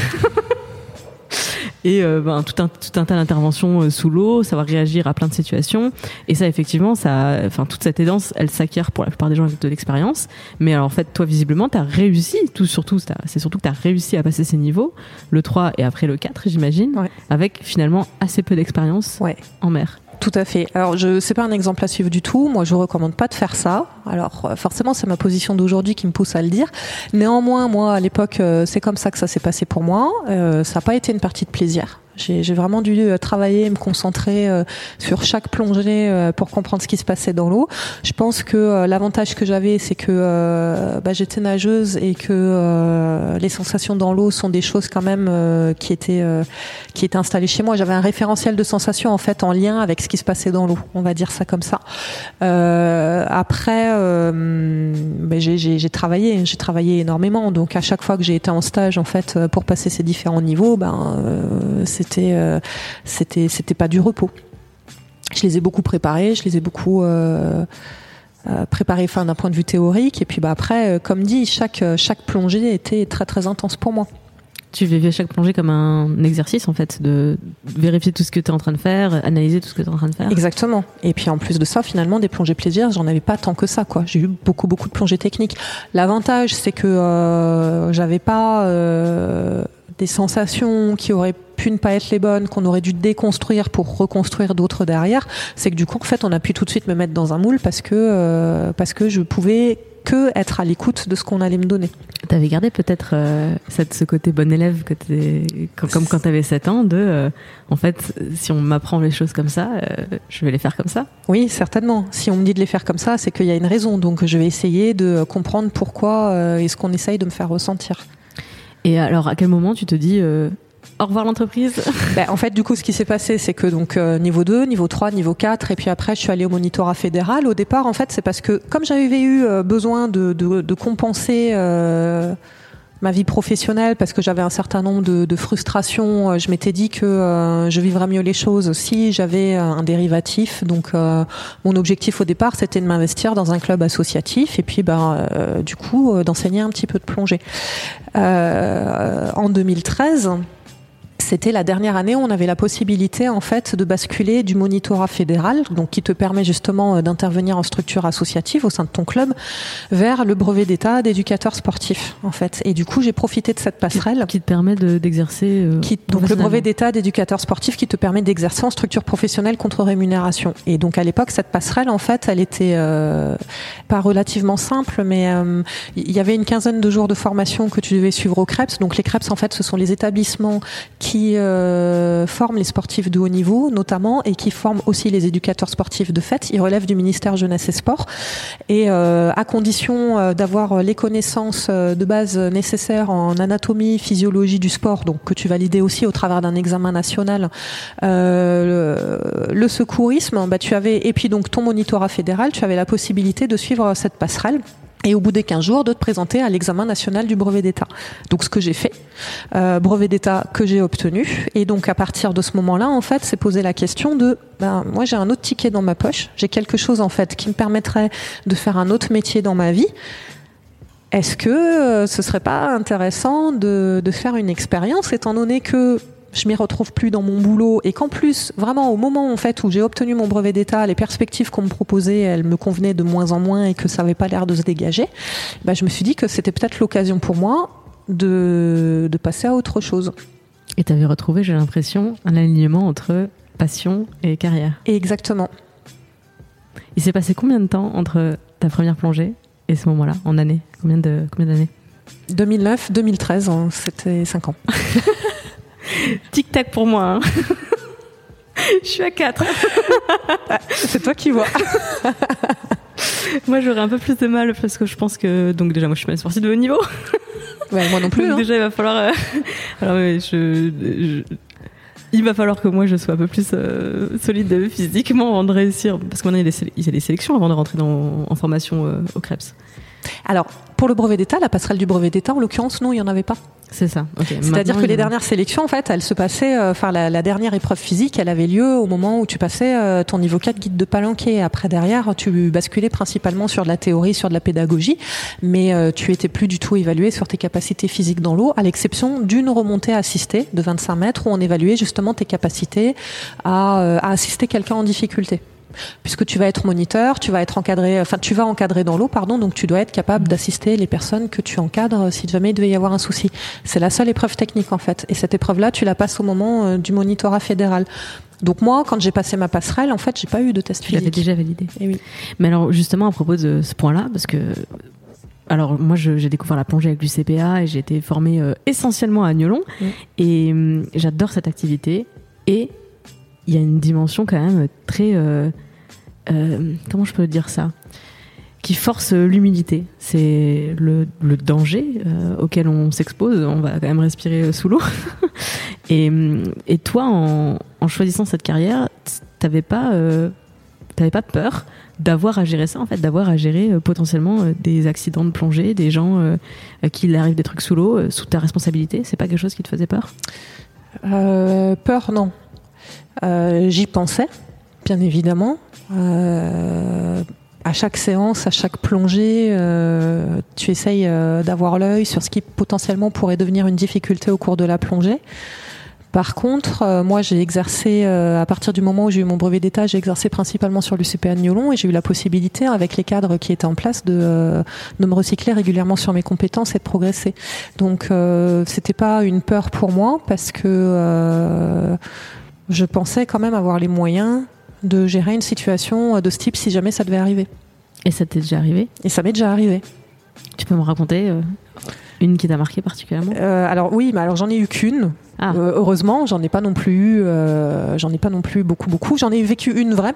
et euh, ben, tout un tout un tas d'interventions euh, sous l'eau, savoir réagir à plein de situations. Et ça, effectivement, ça, enfin toute cette aidance, elle s'acquiert pour la plupart des gens avec de l'expérience. Mais alors, en fait, toi, visiblement, tu as réussi. Tout surtout, c'est surtout que tu as réussi à passer ces niveaux, le 3 et après le 4, j'imagine, avec finalement assez peu d'expérience ouais. en mer. Tout à fait. Alors, je c'est pas un exemple à suivre du tout. Moi, je recommande pas de faire ça. Alors, euh, forcément, c'est ma position d'aujourd'hui qui me pousse à le dire. Néanmoins, moi, à l'époque, euh, c'est comme ça que ça s'est passé pour moi. Euh, ça n'a pas été une partie de plaisir. J'ai vraiment dû euh, travailler, me concentrer euh, sur chaque plongée euh, pour comprendre ce qui se passait dans l'eau. Je pense que l'avantage que j'avais, c'est que bah, j'étais nageuse et que les sensations dans l'eau sont des choses quand même qui étaient qui étaient installées chez moi. J'avais un référentiel de sensations en fait en lien avec ce qui se passait dans l'eau. On va dire ça comme ça. après, bah, j'ai travaillé, j'ai travaillé énormément. Donc à chaque fois que j'ai été en stage en fait pour passer ces différents niveaux, ben c'était euh, c'était c'était pas du repos. Je les ai beaucoup préparés, je les ai beaucoup euh, euh, préparés enfin d'un point de vue théorique et puis bah après comme dit chaque chaque plongée était très très intense pour moi. tu vivais chaque plongée comme un exercice en fait, de vérifier tout ce que tu es en train de faire, analyser tout ce que tu es en train de faire. Exactement. Et puis en plus de ça, finalement, des plongées plaisir, j'en avais pas tant que ça. quoi. J'ai eu beaucoup beaucoup de plongées techniques. L'avantage, c'est que euh, j'avais pas euh, des sensations qui auraient pu ne pas être les bonnes, qu'on aurait dû déconstruire pour reconstruire d'autres derrière. C'est que du coup, en fait, on a pu tout de suite me mettre dans un moule parce que euh, parce que je pouvais que être à l'écoute de ce qu'on allait me donner. Tu avais gardé peut-être euh, ce côté bon élève que comme quand tu avais 7 ans, de euh, en fait, si on m'apprend les choses comme ça, euh, je vais les faire comme ça Oui, certainement. Si on me dit de les faire comme ça, c'est qu'il y a une raison. Donc je vais essayer de comprendre pourquoi est-ce qu'on essaye de me faire ressentir. Et alors, à quel moment tu te dis au revoir l'entreprise? [laughs] Ben, En fait, du coup, ce qui s'est passé, c'est que donc euh, niveau 2, niveau 3, niveau 4, et puis après, je suis allée au monitorat fédéral. Au départ, en fait, c'est parce que comme j'avais eu euh, besoin de, de, de compenser euh, ma vie professionnelle, parce que j'avais un certain nombre de, frustrations, je m'étais dit que je vivrais mieux les choses si j'avais un dérivatif. Donc, mon objectif au départ, c'était de m'investir dans un club associatif, et puis, ben, du coup, d'enseigner un petit peu de plongée. en 2013 c'était la dernière année où on avait la possibilité en fait de basculer du monitorat fédéral, donc qui te permet justement euh, d'intervenir en structure associative au sein de ton club, vers le brevet d'état d'éducateur sportif en fait. Et du coup, j'ai profité de cette passerelle qui, te permet d'exercer. Euh, donc le brevet d'état d'éducateur sportif qui te permet d'exercer en structure professionnelle contre rémunération. Et donc à l'époque, cette passerelle en fait, elle était euh, pas relativement simple, mais euh, il y avait une quinzaine de jours de formation que tu devais suivre au CREPS. Donc les CREPS en fait, ce sont les établissements qui euh, forment les sportifs de haut niveau notamment et qui forment aussi les éducateurs sportifs de fait. Ils relèvent du ministère Jeunesse et Sport et euh, à condition euh, d'avoir les connaissances de base nécessaires en anatomie, physiologie du sport, donc que tu validais aussi au travers d'un examen national, le, le, secourisme, bah, tu avais et puis donc ton monitorat fédéral, tu avais la possibilité de suivre cette passerelle et au bout des 15 jours de te présenter à l'examen national du brevet d'État. Donc ce que j'ai fait, euh, brevet d'État que j'ai obtenu, et donc à partir de ce moment-là, en fait, c'est poser la question de, ben moi j'ai un autre ticket dans ma poche, j'ai quelque chose en fait qui me permettrait de faire un autre métier dans ma vie. Est-ce que euh, ce serait pas intéressant de, de faire une expérience, étant donné que je m'y retrouve plus dans mon boulot et qu'en plus, vraiment au moment en fait où j'ai obtenu mon brevet d'état, les perspectives qu'on me proposait, elles me convenaient de moins en moins et que ça n'avait pas l'air de se dégager, bah, je me suis dit que c'était peut-être l'occasion pour moi de, de passer à autre chose. Et tu avais retrouvé, j'ai l'impression, un alignement entre passion et carrière. exactement. Il s'est passé combien de temps entre ta première plongée et ce moment-là, en année? Combien de combien d'années? 2009, 2013, hein, c'était 5 ans. [laughs] Tic-tac pour moi. Hein. [laughs] Je suis à 4. C'est toi qui vois. [laughs] moi, j'aurais un peu plus de mal parce que je pense que. Donc, déjà, moi, je suis pas sportive de haut niveau. [laughs] Ouais, moi non plus. Donc, hein. déjà, il va falloir. Euh, alors, je, Il va falloir que moi je sois un peu plus euh, solide physiquement avant de réussir. Parce qu'on a des, il y a des sélections avant de rentrer dans, en formation euh, au CREPS. Alors, pour le brevet d'État, la passerelle du brevet d'État, en l'occurrence, non, il n'y en avait pas. C'est ça. C'est-à-dire que les dernières sélections, en fait, elles se passaient, euh, enfin, la, dernière épreuve physique, elle avait lieu au moment où tu passais euh, ton niveau 4 guide de palanquet. Après, derrière, tu basculais principalement sur de la théorie, sur de la pédagogie, mais euh, tu étais plus du tout évalué sur tes capacités physiques dans l'eau, à l'exception d'une remontée assistée de 25 mètres où on évaluait justement tes capacités à, à assister quelqu'un en difficulté puisque tu vas être moniteur, tu vas être encadré, enfin tu vas encadrer dans l'eau, pardon, donc tu dois être capable d'assister les personnes que tu encadres si jamais il devait y avoir un souci. C'est la seule épreuve technique en fait, et cette épreuve-là, tu la passes au moment euh, du monitorat fédéral. Donc moi, quand j'ai passé ma passerelle, en fait, j'ai pas eu de test physique. Tu déjà validé. Et eh oui. Mais alors justement à propos de ce point-là, parce que alors moi j'ai découvert la plongée avec l'UCPA et j'ai été formée euh, essentiellement à Niolon et hum, j'adore cette activité et il y a une dimension quand même très. Euh, euh, comment je peux dire ça? Qui force l'humilité. C'est le, danger euh, auquel on s'expose. On va quand même respirer sous l'eau. [laughs] et, toi, en, choisissant cette carrière, t'avais pas, t'avais pas peur d'avoir à gérer ça, en fait, d'avoir à gérer potentiellement des accidents de plongée, des gens à qui il arrive des trucs sous l'eau, sous ta responsabilité? C'est pas quelque chose qui te faisait peur? Peur, non. Euh, j'y pensais, bien évidemment. Euh, à chaque séance, à chaque plongée, euh, tu essayes d'avoir l'œil sur ce qui potentiellement pourrait devenir une difficulté au cours de la plongée. Par contre, moi j'ai exercé, à partir du moment où j'ai eu mon brevet d'état, j'ai exercé principalement sur l'UCPA de Niolon et j'ai eu la possibilité, avec les cadres qui étaient en place, de, de me recycler régulièrement sur mes compétences et de progresser. Donc c'était pas une peur pour moi parce que je pensais quand même avoir les moyens de gérer une situation de ce type si jamais ça devait arriver. Et ça t'est déjà arrivé? Et ça m'est déjà arrivé. Tu peux me raconter euh, une qui t'a marqué particulièrement? Euh, Alors oui, mais alors j'en ai eu qu'une. Ah. Euh, heureusement, j'en ai pas non plus, j'en ai pas non plus beaucoup beaucoup. J'en ai vécu une vraie.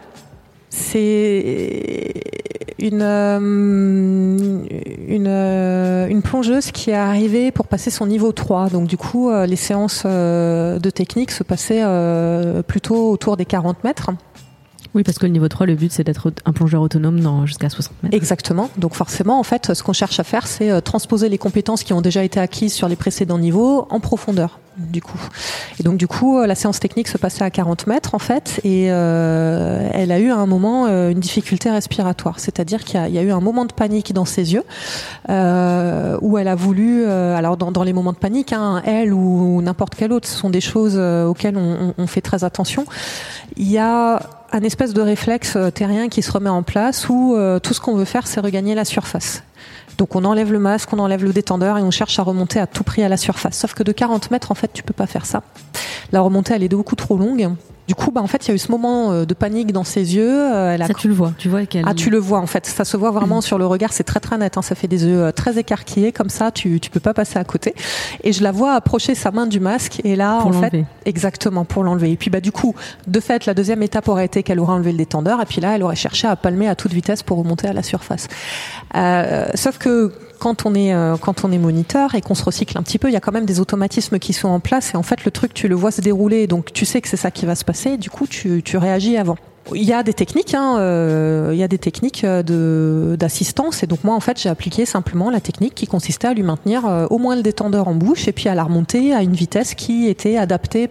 C'est une, une, une, plongeuse qui est arrivée pour passer son niveau 3. Donc du coup, les séances de technique se passaient plutôt autour des 40 mètres. Oui, parce que le niveau 3, le but, c'est d'être un plongeur autonome dans jusqu'à 60 mètres. Exactement. Donc forcément, en fait, ce qu'on cherche à faire, c'est euh, transposer les compétences qui ont déjà été acquises sur les précédents niveaux en profondeur du coup. Et donc du coup, euh, la séance technique se passait à 40 mètres en fait, et euh, elle a eu à un moment euh, une difficulté respiratoire, c'est-à-dire qu'il y, a eu un moment de panique dans ses yeux où elle a voulu, alors dans, les moments de panique, hein, elle ou n'importe quel autre, ce sont des choses auxquelles on, fait très attention. Il y a un espèce de réflexe terrien qui se remet en place où tout ce qu'on veut faire, c'est regagner la surface. Donc on enlève le masque, on enlève le détendeur et on cherche à remonter à tout prix à la surface. Sauf que de 40 mètres, en fait, tu peux pas faire ça. La remontée, elle est beaucoup trop longue. Du coup, bah, en fait, il y a eu ce moment euh, de panique dans ses yeux. Euh, elle a... Ça, tu le vois. Tu vois qu'elle. Ah, tu le vois en fait. Ça se voit vraiment sur le regard. C'est très très net. Hein. Ça fait des yeux euh, très écarquillés comme ça. Tu tu peux pas passer à côté. Et je la vois approcher sa main du masque. Et là, pour en fait, exactement pour l'enlever. Et puis bah du coup, de fait, la deuxième étape aurait été qu'elle aurait enlevé le détendeur. Et puis là, elle aurait cherché à palmer à toute vitesse pour remonter à la surface. Euh, sauf que quand on est euh, quand on est moniteur et qu'on se recycle un petit peu, il y a quand même des automatismes qui sont en place et en fait le truc tu le vois se dérouler donc tu sais que c'est ça qui va se passer du coup tu, tu réagis avant. Il y a des techniques, hein, euh, il y a des techniques euh, de d'assistance et donc moi en fait j'ai appliqué simplement la technique qui consistait à lui maintenir au moins le détendeur en bouche et puis à la remonter à une vitesse qui était adaptée.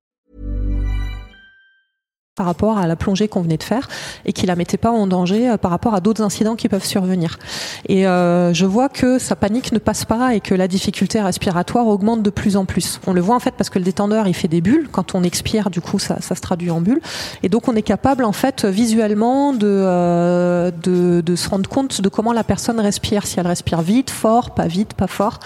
Par rapport à la plongée qu'on venait de faire et qui la mettait pas en danger euh, par rapport à d'autres incidents qui peuvent survenir. Et euh, je vois que sa panique ne passe pas et que la difficulté respiratoire augmente de plus en plus. On le voit en fait parce que le détendeur il fait des bulles. Quand on expire, du coup, ça, se traduit en bulles. Et donc on est capable en fait visuellement de, euh, de, se rendre compte de comment la personne respire, si elle respire vite, fort, pas vite, pas fort.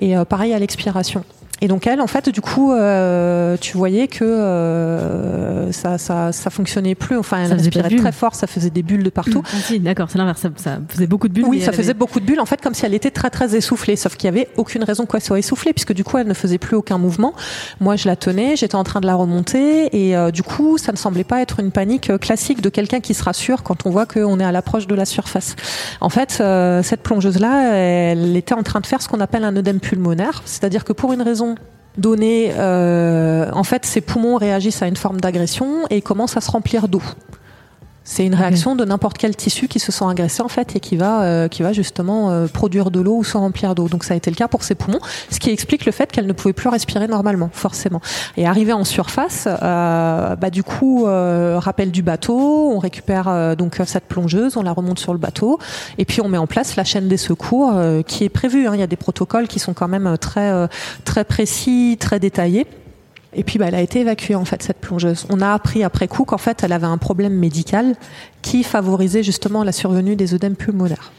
Et pareil à l'expiration. Et donc elle, en fait, du coup, euh, tu voyais que euh, ça, ça, ça fonctionnait plus. Enfin, elle respirait très fort, ça faisait des bulles de partout. Ah, si, d'accord, c'est l'inverse. Ça, faisait beaucoup de bulles. Oui, ça faisait beaucoup de bulles. En fait, comme si elle était très très essoufflée. Sauf qu'il y avait aucune raison qu'elle soit essoufflée, puisque du coup, elle ne faisait plus aucun mouvement. Moi, je la tenais, j'étais en train de la remonter, et euh, du coup, ça ne semblait pas être une panique euh, classique de quelqu'un qui se rassure quand on voit qu'on est à l'approche de la surface. En fait, euh, cette plongeuse-là, elle était en train de faire ce qu'on appelle un œdème pulmonaire, c'est-à-dire que pour une raison donné, euh, en fait, ses poumons réagissent à une forme d'agression et commencent à se remplir d'eau. C'est une réaction de n'importe quel tissu qui se sent agressé en fait et qui va euh, qui va justement euh, produire de l'eau ou se remplir d'eau. Donc ça a été le cas pour ses poumons, ce qui explique le fait qu'elle ne pouvait plus respirer normalement, forcément. Et arrivée en surface, euh, bah du coup rappel du bateau, on récupère donc cette plongeuse, on la remonte sur le bateau et puis on met en place la chaîne des secours qui est prévue. Hein. Il y a des protocoles qui sont quand même très très précis, très détaillés. Et puis bah, elle a été évacuée en fait cette plongeuse. On a appris après coup qu'en fait elle avait un problème médical qui favorisait justement la survenue des œdèmes pulmonaires.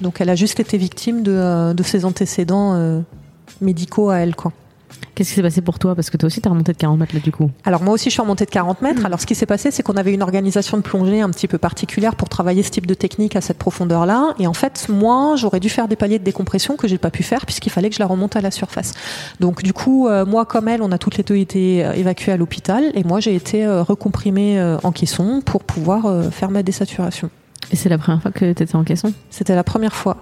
Donc elle a juste été victime de, euh, de ses antécédents euh, médicaux à elle quoi. Qu'est-ce qui s'est passé pour toi? Parce que toi aussi, tu as remonté de 40 mètres là du coup. Alors moi aussi, je suis remontée de 40 mètres. Hmm. Alors ce qui s'est passé, c'est qu'on avait une organisation de plongée un petit peu particulière pour travailler ce type de technique à cette profondeur-là. Et en fait, moi, j'aurais dû faire des paliers de décompression que j'ai pas pu faire puisqu'il fallait que je la remonte à la surface. Donc du coup, euh, moi comme elle, on a toutes les deux été euh, évacuées à l'hôpital et moi j'ai été euh, recomprimée en caisson pour pouvoir faire ma désaturation. Et c'est la première fois que tu étais en caisson? C'était la première fois.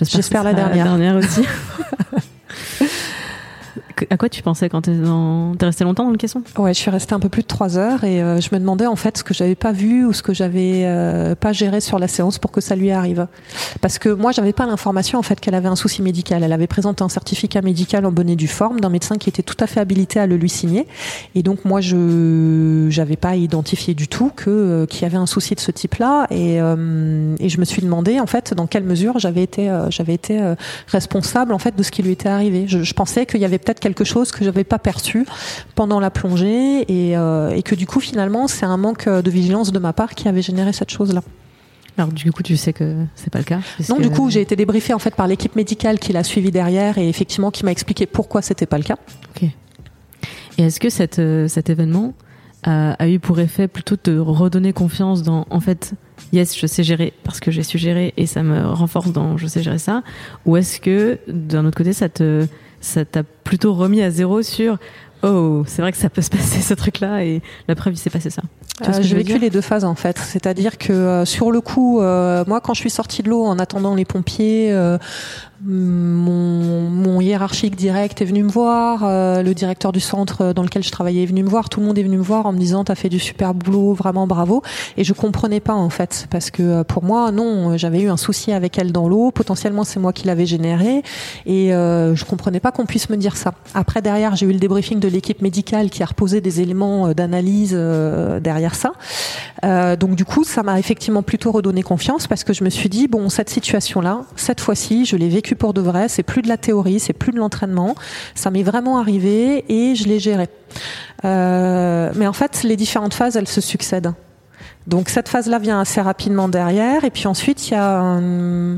J'espère la dernière. La dernière aussi. [laughs] à quoi tu pensais quand t'es dans... Resté longtemps dans le caisson? Ouais, je suis restée un peu plus de trois heures et euh, je me demandais en fait ce que j'avais pas vu ou ce que j'avais euh, pas géré sur la séance pour que ça lui arrive. Parce que moi, j'avais pas l'information en fait qu'elle avait un souci médical. Elle avait présenté un certificat médical en bonne et due forme d'un médecin qui était tout à fait habilité à le lui signer. Et donc moi, je j'avais pas identifié du tout que euh, qu'il y avait un souci de ce type-là et, et je me suis demandé en fait dans quelle mesure j'avais été responsable en fait de ce qui lui était arrivé. Je pensais qu'il y avait peut-être quelque chose que j'avais pas perçu pendant la plongée et, euh, et que du coup finalement c'est un manque de vigilance de ma part qui avait généré cette chose-là. Alors du coup, tu sais que c'est pas le cas. Non, du coup, j'ai été débriefée en fait par l'équipe médicale qui l'a suivi derrière et effectivement qui m'a expliqué pourquoi c'était pas le cas. Ok. Et est-ce que cette, euh, cet événement a, a, eu pour effet plutôt de redonner confiance dans en fait, yes, je sais gérer parce que j'ai su gérer et ça me renforce dans je sais gérer ça, ou est-ce que d'un autre côté, ça te ça t'a plutôt remis à zéro sur oh, c'est vrai que ça peut se passer ce truc-là et la preuve il s'est passé ça. Euh, j'ai vécu les deux phases en fait, c'est-à-dire que euh, sur le coup, euh, moi quand je suis sortie de l'eau en attendant les pompiers, mon, mon, hiérarchique direct est venu me voir, euh, le directeur du centre dans lequel je travaillais est venu me voir, tout le monde est venu me voir en me disant t'as fait du super boulot, vraiment bravo. Et je comprenais pas en fait, parce que euh, pour moi non, j'avais eu un souci avec elle dans l'eau, potentiellement c'est moi qui l'avais généré, et euh, je comprenais pas qu'on puisse me dire ça. Après derrière j'ai eu le débriefing de l'équipe médicale qui a reposé des éléments euh, d'analyse derrière ça. donc du coup ça m'a effectivement plutôt redonné confiance parce que je me suis dit bon cette situation là, cette fois-ci je l'ai vécue pour de vrai. C'est plus de la théorie, c'est plus de l'entraînement. Ça m'est vraiment arrivé et je l'ai géré. Euh, mais en fait, les différentes phases, elles se succèdent. Donc cette phase-là vient assez rapidement derrière, et puis ensuite il y a un,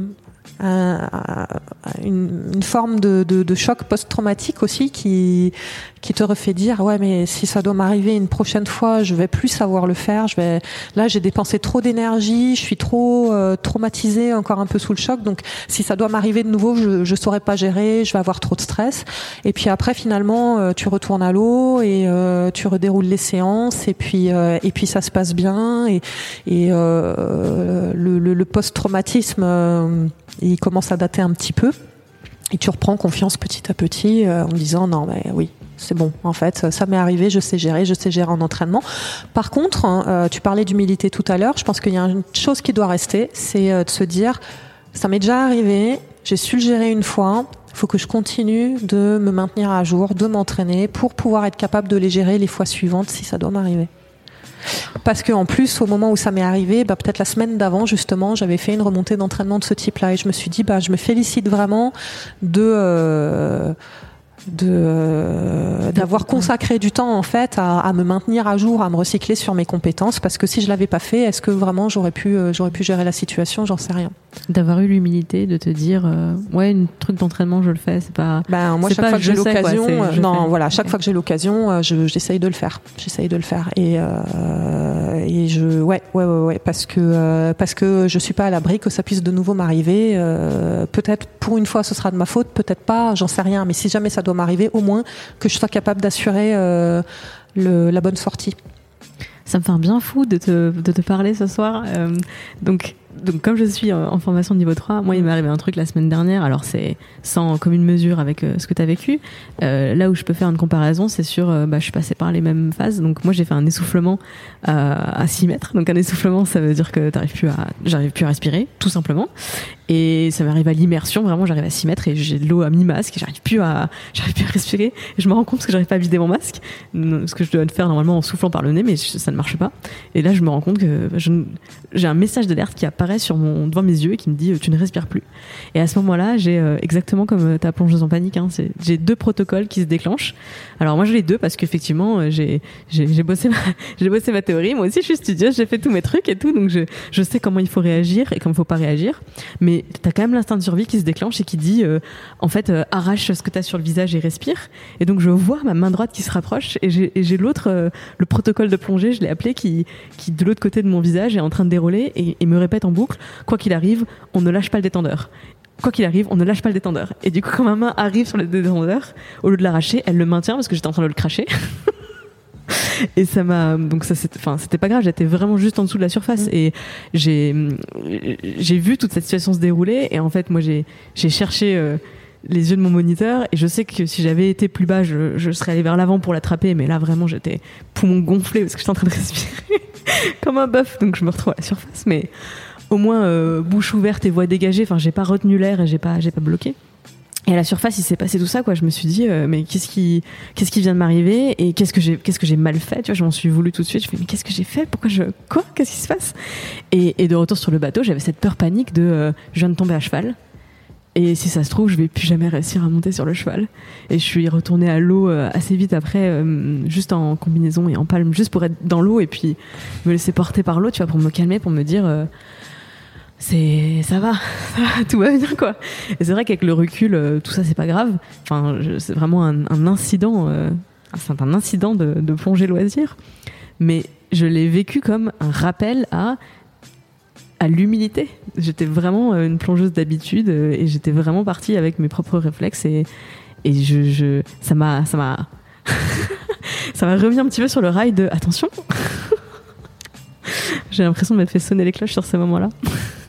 une, une, forme de, de, de choc post-traumatique aussi qui, qui te refait dire ouais mais si ça doit m'arriver une prochaine fois je vais plus savoir le faire. Je vais là j'ai dépensé trop d'énergie je suis trop euh, traumatisée encore un peu sous le choc. Donc si ça doit m'arriver de nouveau je je saurais pas gérer je vais avoir trop de stress. Et puis après finalement euh, tu retournes à l'eau et euh, tu redéroules les séances. Et puis euh, et puis ça se passe bien. Et et le, le, le post-traumatisme il commence à dater un petit peu. Et tu reprends confiance petit à petit euh, en disant non mais oui c'est bon. En fait ça m'est arrivé je sais gérer je sais gérer en entraînement. Par contre hein, euh, tu parlais d'humilité tout à l'heure. Je pense qu'il y a une chose qui doit rester c'est euh, de se dire ça m'est déjà arrivé j'ai su le gérer une fois. Faut que je continue de me maintenir à jour de m'entraîner pour pouvoir être capable de les gérer les fois suivantes si ça doit m'arriver parce que en plus, au moment où ça m'est arrivé, bah, peut-être la semaine d'avant, justement, j'avais fait une remontée d'entraînement de ce type-là, et je me suis dit, bah, je me félicite vraiment de euh, euh, d'avoir consacré du temps en fait à, à, me maintenir à jour, à me recycler sur mes compétences. Parce que si je l'avais pas fait, est-ce que vraiment j'aurais pu euh, j'aurais pu gérer la situation, j'en sais rien. D'avoir eu l'humilité de te dire euh, ouais une truc d'entraînement je le fais, c'est pas Ben moi chaque fois que j'ai l'occasion non voilà, chaque fois que j'ai l'occasion, j'essaye de le faire. J'essaye de le faire et et je ouais ouais ouais, ouais parce que parce que je suis pas à l'abri que ça puisse de nouveau m'arriver peut-être pour une fois ce sera de ma faute, peut-être pas, j'en sais rien mais si jamais ça doit m'arriver, au moins que je sois capable d'assurer euh, la bonne sortie. Ça me fait un bien fou de te, de te parler ce soir. Euh, donc, donc comme je suis en formation de niveau 3, moi il m'est arrivé un truc la semaine dernière, alors c'est sans commune mesure avec euh, ce que tu as vécu. Euh, là où je peux faire une comparaison, c'est sur, euh, bah, je suis passée par les mêmes phases. Donc moi j'ai fait un essoufflement à 6 mètres. Donc un essoufflement, ça veut dire que t'arrives plus j'arrive plus à respirer, tout simplement. Et ça m'arrive à l'immersion, vraiment j'arrive à 6 mètres et j'ai de l'eau à mi-masque et j'arrive plus à, [laughs] j'arrive plus à respirer. Et je me rends compte que j'arrive pas à vider mon masque, ce que je dois faire normalement en soufflant par le nez, mais ça ne marche pas. Et là je me rends compte que j'ai un message d'alerte qui apparaît sur mon, devant mes yeux et qui me dit tu ne respires plus. Et à ce moment-là, j'ai exactement comme ta plongeuse en panique, hein, j'ai deux protocoles qui se déclenchent. Alors moi, j'ai les deux parce qu'effectivement, j'ai bossé ma, [laughs] j'ai bossé ma théorie. Moi aussi, je suis studieuse, j'ai fait tous mes trucs et tout, donc je, je sais comment il faut réagir et comment il faut pas réagir. Mais t'as quand même l'instinct de survie qui se déclenche et qui dit en fait arrache ce que t'as sur le visage et respire. Et donc je vois ma main droite qui se rapproche et j'ai l'autre, le protocole de plongée, je l'ai appelé, qui qui de l'autre côté de mon visage est en train de dérouler et, me répète en boucle quoi qu'il arrive, on ne lâche pas le détendeur. Quoi qu'il arrive, on ne lâche pas le détendeur. Et du coup, quand ma main arrive sur le détendeur, au lieu de l'arracher, elle le maintient parce que j'étais en train de le cracher. [laughs] et ça m'a donc ça c'était enfin c'était pas grave j'étais vraiment juste en dessous de la surface mm. et j'ai j'ai vu toute cette situation se dérouler et en fait moi j'ai j'ai cherché euh, les yeux de mon moniteur et je sais que si j'avais été plus bas je, je serais allé vers l'avant pour l'attraper mais là vraiment j'étais poumon gonflé parce que j'étais en train de [laughs] respirer comme un bœuf donc je me retrouve à la surface mais au moins euh, bouche ouverte et voix dégagée enfin j'ai pas retenu l'air et j'ai pas j'ai pas bloqué et à la surface, il s'est passé tout ça, quoi. Je me suis dit, euh, mais qu'est-ce qui, qu'est-ce qui vient de m'arriver et qu'est-ce que j'ai, qu'est-ce que j'ai mal fait, tu vois? Je m'en suis voulu tout de suite. Je fais, mais qu'est-ce que j'ai fait? Pourquoi je, quoi? Qu'est-ce qui se passe? Et, et, de retour sur le bateau, j'avais cette peur panique de, euh, je viens de tomber à cheval. Et si ça se trouve, je vais plus jamais réussir à monter sur le cheval. Et je suis retournée à l'eau euh, assez vite après, euh, juste en combinaison et en palme, juste pour être dans l'eau et puis me laisser porter par l'eau, tu vois, pour me calmer, pour me dire, euh, c'est, [laughs] ça va, tout va bien, quoi. Et c'est vrai qu'avec le recul, tout ça, c'est pas grave. Enfin, c'est vraiment un, incident, c'est un incident de, de plongée loisir. Mais je l'ai vécu comme un rappel à à l'humilité. J'étais vraiment euh, une plongeuse d'habitude euh, et j'étais vraiment partie avec mes propres réflexes et, et je, je ça m'a ça m'a [laughs] ça m'a remis un petit peu sur le rail de attention. [laughs] [laughs] J'ai l'impression de m'être fait sonner les cloches sur ces moments-là.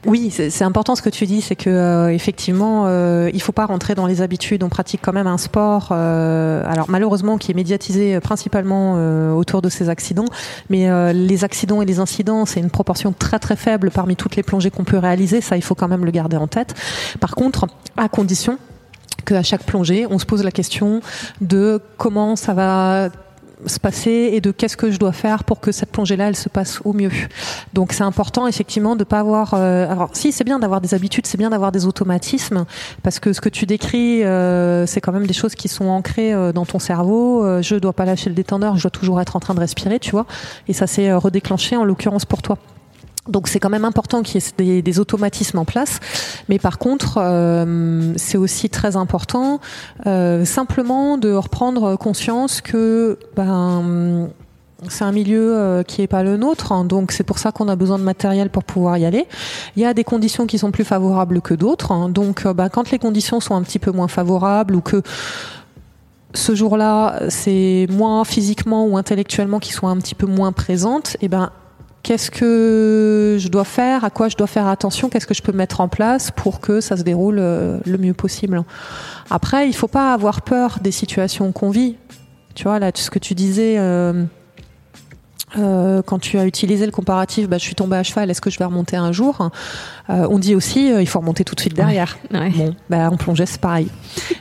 Oui, c'est important ce que tu dis, c'est que euh, effectivement, euh, il faut pas rentrer dans les habitudes. On pratique quand même un sport, euh, alors malheureusement qui est médiatisé principalement euh, autour de ces accidents, mais les accidents et les incidents, c'est une proportion très très faible parmi toutes les plongées qu'on peut réaliser. Ça, il faut quand même le garder en tête. Par contre, à condition qu'à chaque plongée, on se pose la question de comment ça va se passer et de qu'est-ce que je dois faire pour que cette plongée-là, elle se passe au mieux. Donc c'est important effectivement de pas avoir. Euh, alors si c'est bien d'avoir des habitudes, c'est bien d'avoir des automatismes parce que ce que tu décris, euh, c'est quand même des choses qui sont ancrées euh, dans ton cerveau. Je dois pas lâcher le détendeur, je dois toujours être en train de respirer, tu vois. Et ça s'est redéclenché en l'occurrence pour toi. Donc c'est quand même important qu'il y ait des, automatismes en place. Mais par contre, euh, c'est aussi très important euh, simplement de reprendre conscience que ben, c'est un milieu euh, qui est pas le nôtre, hein. donc c'est pour ça qu'on a besoin de matériel pour pouvoir y aller. Il y a des conditions qui sont plus favorables que d'autres, hein. donc ben, quand les conditions sont un petit peu moins favorables ou que ce jour-là, c'est moins physiquement ou intellectuellement qui sont un petit peu moins présentes, et eh ben qu'est-ce que je dois faire, à quoi je dois faire attention, qu'est-ce que je peux mettre en place pour que ça se déroule euh, le mieux possible. Après, il faut pas avoir peur des situations qu'on vit. Tu vois, là, ce que tu disais, euh, euh, quand tu as utilisé le comparatif, bah, je suis tombée à cheval, est-ce que je vais remonter un jour? On dit aussi, il faut remonter tout de suite derrière. Bon, bah, en plongée, c'est pareil.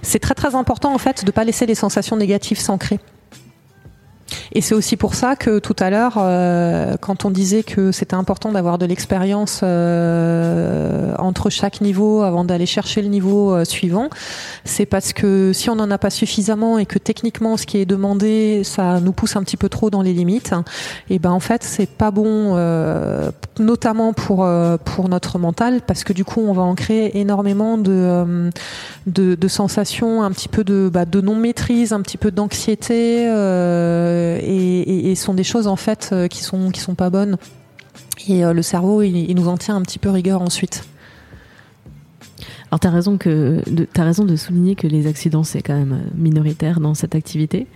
c'est très très important en fait de pas laisser les sensations négatives s'ancrer. Et c'est aussi pour ça que tout à l'heure, euh, quand on disait que c'était important d'avoir de l'expérience euh, entre chaque niveau avant d'aller chercher le niveau euh, suivant, c'est parce que si on n'en a pas suffisamment et que techniquement ce qui est demandé, ça nous pousse un petit peu trop dans les limites, et ben en fait c'est pas bon, notamment pour pour notre mental, parce que du coup on va en créer énormément de de, sensations, un petit peu de bah, de non maîtrise, un petit peu d'anxiété. Et, et, sont des choses en fait euh, qui sont qui sont pas bonnes. Et euh, le cerveau, il, nous en tient un petit peu rigueur ensuite. Alors tu as raison que as raison de souligner que les accidents c'est quand même euh, minoritaire dans cette activité.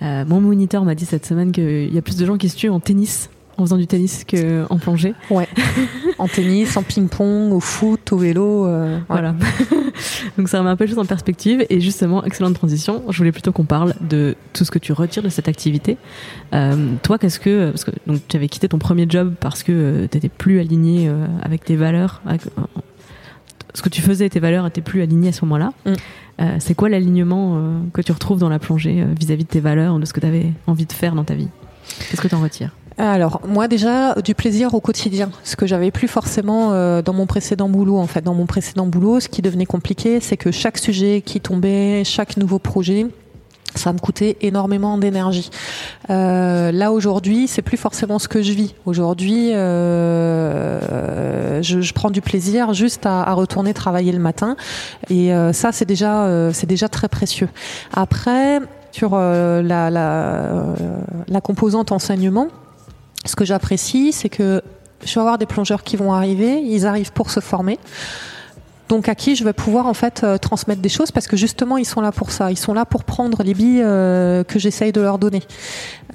mon moniteur m'a dit cette semaine qu'il y a plus de gens qui se tuent en tennis en faisant du tennis qu'en plongée. Ouais. en tennis, en ping-pong, au foot, au vélo. Euh, voilà. [laughs] Donc ça remet un peu les choses en perspective. Et justement, excellente transition. Je voulais plutôt qu'on parle de tout ce que tu retires de cette activité. Euh, toi, qu'est-ce que parce que donc tu avais quitté ton premier job parce que euh, tu n'étais plus aligné avec tes valeurs. Avec, ce que tu faisais, tes valeurs étaient plus alignées à ce moment-là. Mm. c'est quoi l'alignement que tu retrouves dans la plongée vis-à-vis -vis de tes valeurs, de ce que tu avais envie de faire dans ta vie? Qu'est-ce que tu en retires? Alors moi déjà du plaisir au quotidien, ce que j'avais plus forcément euh, dans mon précédent boulot en fait. Dans mon précédent boulot, ce qui devenait compliqué, c'est que chaque sujet qui tombait, chaque nouveau projet, ça me coûtait énormément d'énergie. Euh, là aujourd'hui, c'est plus forcément ce que je vis. Aujourd'hui, euh, je, je, prends du plaisir juste à, à retourner travailler le matin, et euh, ça c'est déjà euh, c'est déjà très précieux. Après sur euh, la, la, la composante enseignement ce que j'apprécie, c'est que je vais avoir des plongeurs qui vont arriver, ils arrivent pour se former. Donc à qui je vais pouvoir en fait euh, transmettre des choses parce que justement ils sont là pour ça, ils sont là pour prendre les billes euh, que j'essaye de leur donner.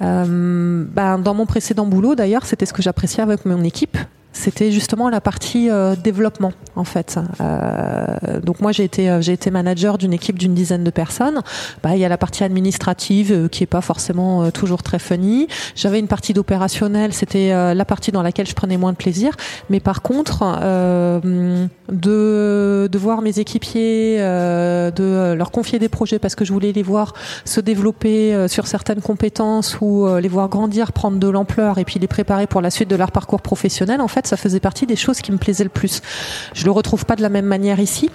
Euh, ben, dans mon précédent boulot d'ailleurs, c'était ce que j'appréciais avec mon équipe, c'était justement la partie euh, développement en fait. Euh, donc moi j'ai été euh, j'ai été manager d'une équipe d'une dizaine de personnes. Bah, il y a la partie administrative qui est pas forcément toujours très funny. J'avais une partie d'opérationnel, c'était la partie dans laquelle je prenais moins de plaisir. Mais par contre de de voir mes équipiers, de leur confier des projets parce que je voulais les voir se développer sur certaines compétences ou les voir grandir, prendre de l'ampleur et puis les préparer pour la suite de leur parcours professionnel. En fait ça faisait partie des choses qui me plaisaient le plus. Je le retrouve pas de la même manière ici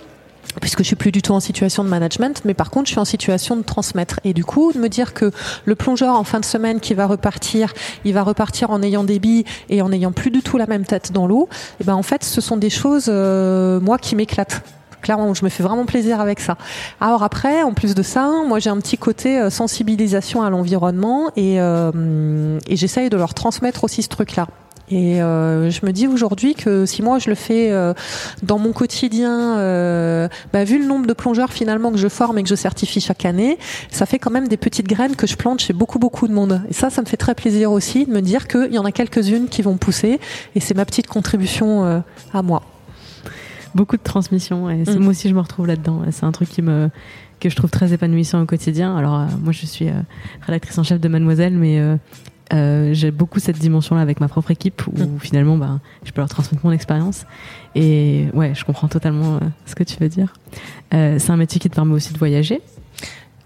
puisque je suis plus du tout en situation de management, mais par contre je suis en situation de transmettre. Et du coup, de me dire que le plongeur en fin de semaine qui va repartir, il va repartir en ayant des billes et en ayant plus du tout la même tête dans l'eau, et ben en fait ce sont des choses euh, moi qui m'éclatent clairement je me fais vraiment plaisir avec ça alors après en plus de ça moi j'ai un petit côté euh, sensibilisation à l'environnement et, euh, et j'essaye de leur transmettre aussi ce truc là et euh, je me dis aujourd'hui que si moi je le fais euh, dans mon quotidien, euh, bah, vu le nombre de plongeurs finalement que je forme et que je certifie chaque année, ça fait quand même des petites graines que je plante chez beaucoup beaucoup de monde. Et ça, ça me fait très plaisir aussi de me dire qu'il y en a quelques-unes qui vont pousser. Et c'est ma petite contribution à moi. Beaucoup de transmission. Et mmh. moi aussi, je me retrouve là-dedans. C'est un truc qui me que je trouve très épanouissant au quotidien. Alors euh, moi, je suis rédactrice en chef de Mademoiselle, mais euh, j'ai beaucoup cette dimension-là avec ma propre équipe où mmh. finalement bah, je peux leur transmettre mon expérience. Et ouais, je comprends totalement euh, ce que tu veux dire. Euh, c'est un métier qui te permet aussi de voyager.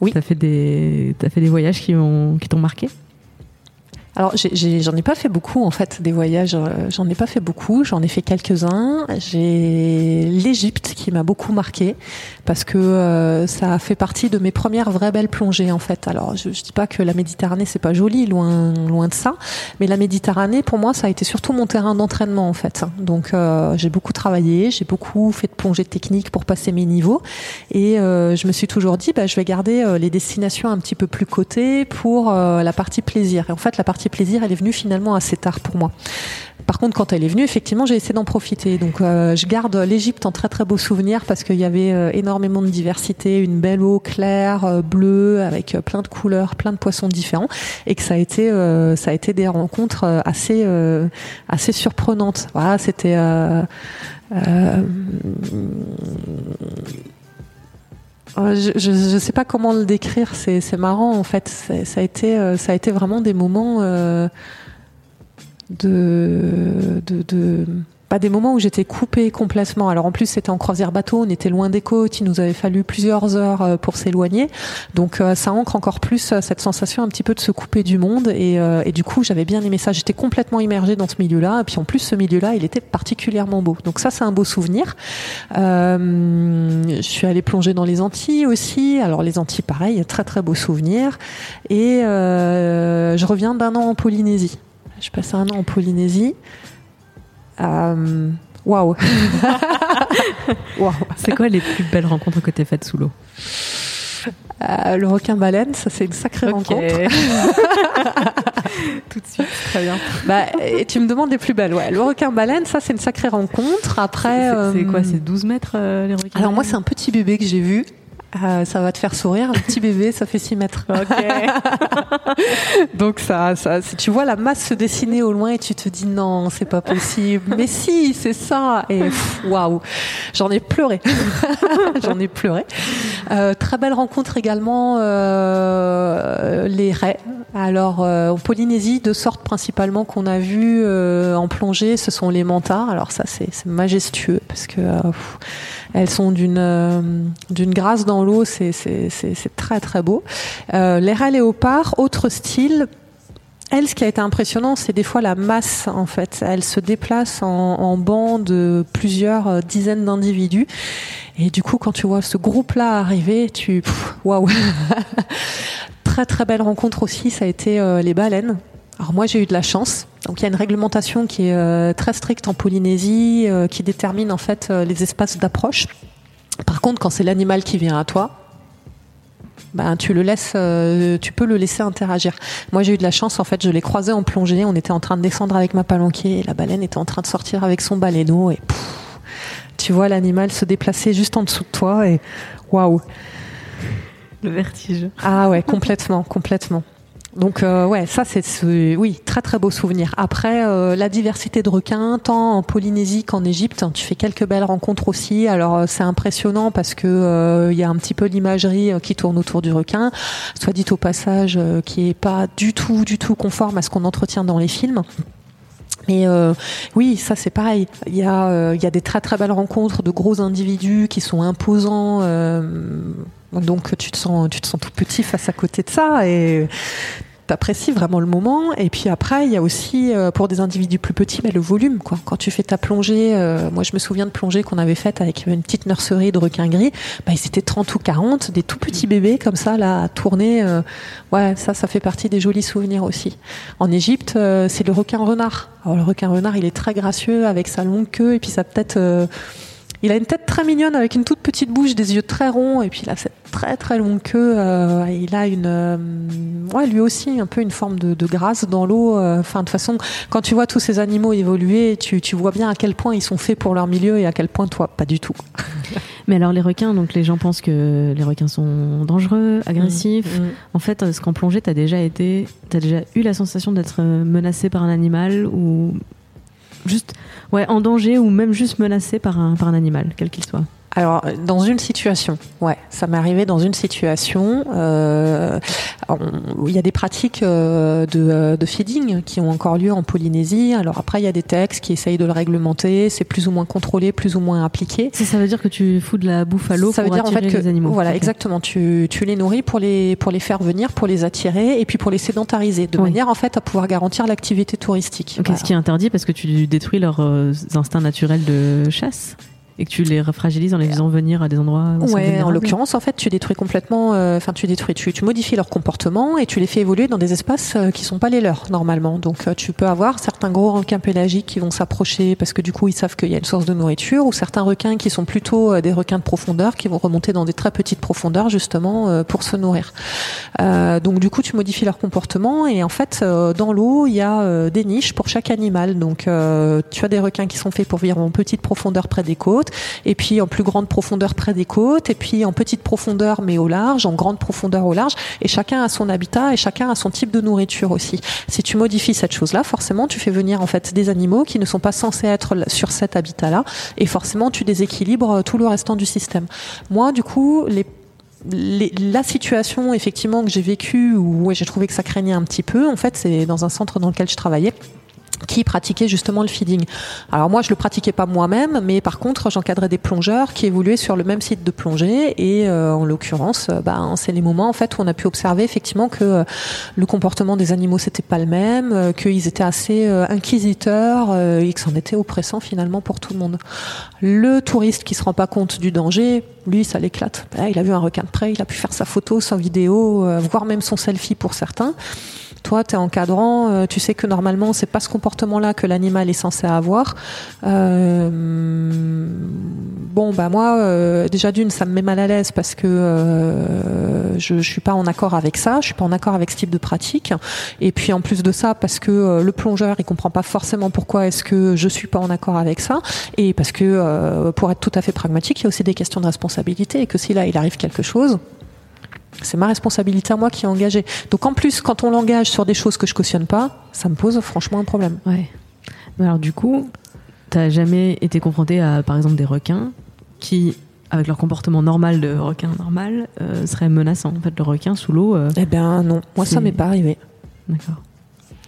Oui. Tu as fait des, as fait des voyages qui t'ont qui marqué? Alors j'en ai, ai, pas fait beaucoup en fait des voyages. Euh, j'en ai pas fait beaucoup. J'en ai fait quelques-uns. J'ai l'Égypte qui m'a beaucoup marqué parce que euh, ça fait partie de mes premières vraies belles plongées en fait. Alors je, je dis pas que la Méditerranée c'est pas joli, loin loin de ça. Mais la Méditerranée pour moi ça a été surtout mon terrain d'entraînement en fait. Donc euh, j'ai beaucoup travaillé, j'ai beaucoup fait de plongées techniques pour passer mes niveaux et euh, je me suis toujours dit bah, je vais garder euh, les destinations un petit peu plus cotées pour la partie plaisir. Et en fait la partie plaisir, elle est venue finalement assez tard pour moi. Par contre, quand elle est venue, effectivement, j'ai essayé d'en profiter. Donc, euh, je garde l'Égypte en très très beau souvenir parce qu'il y avait euh, énormément de diversité, une belle eau claire, euh, bleue, avec plein de couleurs, plein de poissons différents, et que ça a été ça a été des rencontres assez assez surprenantes. Voilà, c'était je, ne sais pas comment le décrire. C'est marrant en fait. Ça a été, ça a été vraiment des moments de, de, de pas des moments où j'étais coupée complètement. Alors en plus c'était en croisière bateau, on était loin des côtes, il nous avait fallu plusieurs heures euh, pour s'éloigner. Donc euh, ça ancre encore plus euh, cette sensation un petit peu de se couper du monde et, du coup j'avais bien aimé ça. J'étais complètement immergée dans ce milieu-là et puis en plus ce milieu-là il était particulièrement beau. Donc ça c'est un beau souvenir. Je suis allée plonger dans les Antilles aussi. Alors les Antilles pareil, très très beau souvenir. Et je reviens d'un an en Polynésie. Je passe un an en Polynésie. Euh, waouh! [laughs] wow. C'est quoi les plus belles rencontres que tu as faites sous l'eau? Euh, le requin baleine, ça c'est une sacrée okay. rencontre. [laughs] Tout de suite, très bien. Bah, et tu me demandes les plus belles, ouais. Le requin baleine, ça c'est une sacrée rencontre. Après, c'est euh... quoi C'est 12 mètres euh, les requins Alors moi c'est un petit bébé que j'ai vu. Euh, ça va te faire sourire. Un petit bébé, ça fait 6 mètres. [laughs] Okay. [laughs] Donc ça, ça, tu vois la masse se dessiner au loin et tu te dis non, c'est pas possible. Mais si, c'est ça. Et waouh, j'en ai pleuré. [laughs] j'en ai pleuré. Euh, très belle rencontre également euh, les raies. Alors euh, en Polynésie, deux sortes principalement qu'on a vues euh, en plongée, ce sont les mantards. Alors ça, c'est majestueux parce que pff, elles sont d'une d'une grâce dans l'eau, c'est très très beau. les raies léopards, autre style elle, ce qui a été impressionnant, c'est des fois la masse, en fait. Elle se déplace en, en banc de plusieurs euh, dizaines d'individus. Et du coup, quand tu vois ce groupe-là arriver, tu... Waouh [laughs] Très très belle rencontre aussi, ça a été euh, les baleines. Alors moi j'ai eu de la chance. Donc il y a une réglementation qui est euh, très stricte en Polynésie, euh, qui détermine en fait euh, les espaces d'approche. Par contre, quand c'est l'animal qui vient à toi, ben tu le laisses, euh, tu peux le laisser interagir. Moi j'ai eu de la chance en fait, je l'ai croisé en plongée. On était en train de descendre avec ma palanquée et la baleine était en train de sortir avec son baleineau et pouf, tu vois l'animal se déplacer juste en dessous de toi et waouh. Le vertige. Ah ouais, complètement, complètement. Donc euh, ouais, ça c'est ce- oui très très beau souvenir. Après euh, la diversité de requins, tant en Polynésie qu'en Égypte, tu fais quelques belles rencontres aussi. Alors euh, c'est impressionnant parce que euh, il y a un petit peu l'imagerie qui tourne autour du requin, soit dit au passage, qui est pas du tout du tout conforme à ce qu'on entretient dans les films. Mais oui, ça c'est pareil. Il y a il y a des très très belles rencontres de gros individus qui sont imposants. donc tu te sens tu te sens tout petit face à côté de ça et t'apprécies vraiment le moment. Et puis après, il y a aussi euh, pour des individus plus petits, bah, le volume. Quoi. Quand tu fais ta plongée, euh, moi je me souviens de plongée qu'on avait faite avec une petite nurserie de requins gris. Bah, ils étaient 30 ou 40, des tout petits bébés comme ça là à tourner. euh, ouais, ça, ça fait partie des jolis souvenirs aussi. En Égypte, euh, c'est le requin renard. Alors le requin renard, il est très gracieux avec sa longue queue et puis sa tête. Euh, il a une tête très mignonne avec une toute petite bouche, des yeux très ronds et puis il a cette très très longue queue. euh, il a une, euh, ouais, lui aussi un peu une forme de, de grâce dans l'eau. euh, Enfin, de toute façon, quand tu vois tous ces animaux évoluer, tu, tu vois bien à quel point ils sont faits pour leur milieu et à quel point toi, pas du tout. [laughs] Mais alors les requins, donc les gens pensent que les requins sont dangereux, agressifs. Mm. En fait, est-ce qu'en plongée, t'as déjà été, t'as déjà eu la sensation d'être euh, menacé par un animal ou juste, ouais, en danger ou même juste menacé par un par un animal, quel qu'il soit. Alors, dans une situation, ouais, ça m'est arrivé dans une situation. euh, où il y a des pratiques euh, de, euh, de feeding qui ont encore lieu en Polynésie. Alors après, il y a des textes qui essayent de le réglementer. C'est plus ou moins contrôlé, plus ou moins appliqué. Ça, ça veut dire que tu fous de la bouffe à l'eau Ça pour veut dire en attirer fait que les animaux. voilà exactement tu, tu les nourris pour les pour les faire venir pour les attirer et puis pour les sédentariser de Oui. manière en fait à pouvoir garantir l'activité touristique. Ok, Voilà. Ce qui est interdit parce que tu détruis leurs euh, instincts naturels de chasse et que tu les fragilises en les faisant venir à des endroits. Où Ouais, en l'occurrence, en fait, tu détruis complètement, euh, enfin, tu détruis, tu, tu modifies leur comportement et tu les fais évoluer dans des espaces euh, qui sont pas les leurs, normalement. Donc, euh, tu peux avoir certains gros requins pélagiques qui vont s'approcher parce que du coup, ils savent qu'il y a une source de nourriture ou certains requins qui sont plutôt euh, des requins de profondeur qui vont remonter dans des très petites profondeurs, justement, euh, pour se nourrir. Euh, donc, du coup, tu modifies leur comportement et en fait, euh, dans l'eau, il y a des niches pour chaque animal. Donc, euh, tu as des requins qui sont faits pour vivre en petite profondeur près des côtes et puis en plus grande profondeur près des côtes, et puis en petite profondeur mais au large, en grande profondeur au large, et chacun a son habitat et chacun a son type de nourriture aussi. Si tu modifies cette chose-là, forcément tu fais venir en fait des animaux qui ne sont pas censés être sur cet habitat-là, et forcément tu déséquilibres euh, tout le restant du système. Moi, du coup, la situation effectivement que j'ai vécue où ouais, j'ai trouvé que ça craignait un petit peu, en fait, c'est dans un centre dans lequel je travaillais qui pratiquait justement le feeding. Alors moi, je le pratiquais pas moi-même, mais par contre, j'encadrais des plongeurs qui évoluaient sur le même site de plongée, et euh, en l'occurrence, euh, ben, c'est les moments en fait où on a pu observer effectivement que euh, le comportement des animaux c'était pas le même, euh, qu'ils étaient assez euh, inquisiteurs et que c'en était oppressant finalement pour tout le monde. Le touriste qui se rend pas compte du danger, lui, ça l'éclate. Ben, il a vu un requin de près, il a pu faire sa photo, sa vidéo, voire même son selfie pour certains. Toi, tu es encadrant, euh, tu sais que normalement, c'est pas ce comportement-là que l'animal est censé avoir. Euh, bon, bah moi, euh, déjà d'une, ça me met mal à l'aise parce que je, je suis pas en accord avec ça, je suis pas en accord avec ce type de pratique. Et puis en plus de ça, parce que le plongeur, il comprend pas forcément pourquoi est-ce que je suis pas en accord avec ça, et parce que pour être tout à fait pragmatique, il y a aussi des questions de responsabilité et que si là il arrive quelque chose, c'est ma responsabilité à moi qui est engagée. Donc en plus, quand on l'engage sur des choses que je cautionne pas, ça me pose franchement un problème. Ouais. Mais alors du coup, t'as jamais été confronté à, par exemple, des requins qui, avec leur comportement normal de requin normal, euh, seraient menaçants. En fait, le requin sous l'eau, euh, Eh bien non, moi ça m'est pas arrivé. d'accord.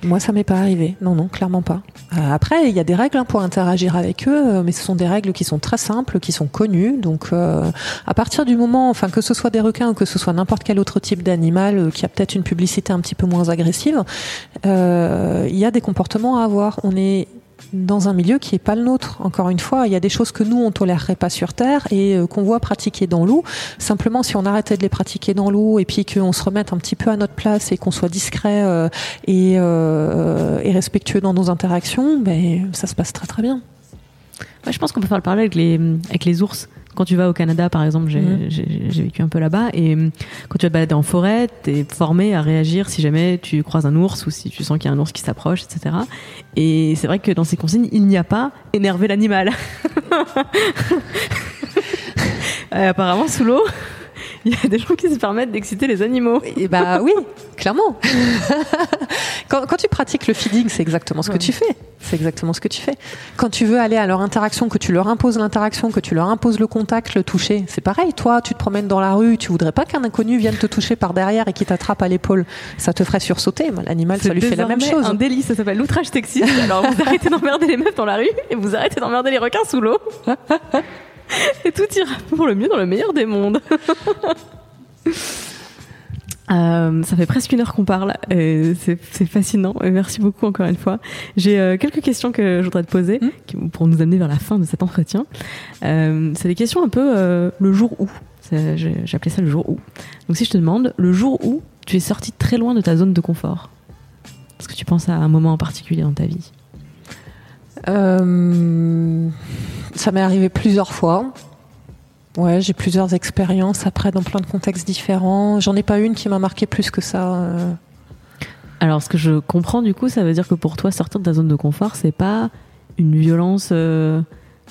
Moi, ça m'est pas arrivé. Non, non, clairement pas. Euh, après, il y a des règles hein, pour interagir avec eux, euh, mais ce sont des règles qui sont très simples, qui sont connues. Donc, euh, à partir du moment, enfin, que ce soit des requins ou que ce soit n'importe quel autre type d'animal qui a peut-être une publicité un petit peu moins agressive, il y a des comportements à avoir. On est dans un milieu qui n'est pas le nôtre. Encore une fois, il y a des choses que nous, on tolérerait pas sur Terre et euh, qu'on voit pratiquer dans l'eau. Simplement, si on arrêtait de les pratiquer dans l'eau et puis qu'on se remette un petit peu à notre place et qu'on soit discret euh, et, euh, et, respectueux dans nos interactions, ben, ça se passe très très bien. je pense qu'on peut faire le parallèle avec les ours quand tu vas au Canada, par exemple, j'ai mhm. vécu un peu là-bas, et hum, quand tu vas te balader en forêt, tu es formé à réagir si jamais tu croises un ours ou si tu sens qu'il y a un ours qui s'approche, etc. Et c'est vrai que dans ces consignes, il n'y a pas énerver l'animal. [laughs] Euh, apparemment, sous l'eau, il y a des gens qui se permettent d'exciter les animaux. Et bah oui, clairement. [laughs] quand, tu pratiques le feeding, c'est exactement ce que tu fais. C'est exactement ce que tu fais. Quand tu veux aller à leur interaction, que tu leur imposes l'interaction, que tu leur imposes le contact, le toucher, c'est pareil. Toi, tu te promènes dans la rue, tu voudrais pas qu'un inconnu vienne te toucher par derrière et qui t'attrape à l'épaule. Ça te ferait sursauter. L'animal, ça lui fait la même chose. un délit, ça s'appelle l'outrage sexiste. Alors vous arrêtez d'emmerder les meufs dans la rue et vous arrêtez d'emmerder les requins sous l'eau. [laughs] [laughs] Et tout ira pour le mieux dans le meilleur des mondes. [laughs] Euh, ça fait presque une heure qu'on parle. C'est fascinant. merci beaucoup encore une fois. J'ai euh, quelques questions que je voudrais te poser hmm pour nous amener vers la fin de cet entretien. Euh, c'est des questions un peu le jour où. J'ai appelé ça le jour où. Donc si je te demande le jour où tu es sorti très loin de ta zone de confort, est-ce que tu penses à un moment en particulier dans ta vie? Euh, ça m'est arrivé plusieurs fois. Ouais, j'ai plusieurs expériences après dans plein de contextes différents. J'en ai pas une qui m'a marqué plus que ça. Euh. Alors, ce que je comprends du coup, ça veut dire que pour toi, sortir de ta zone de confort, c'est pas une violence euh,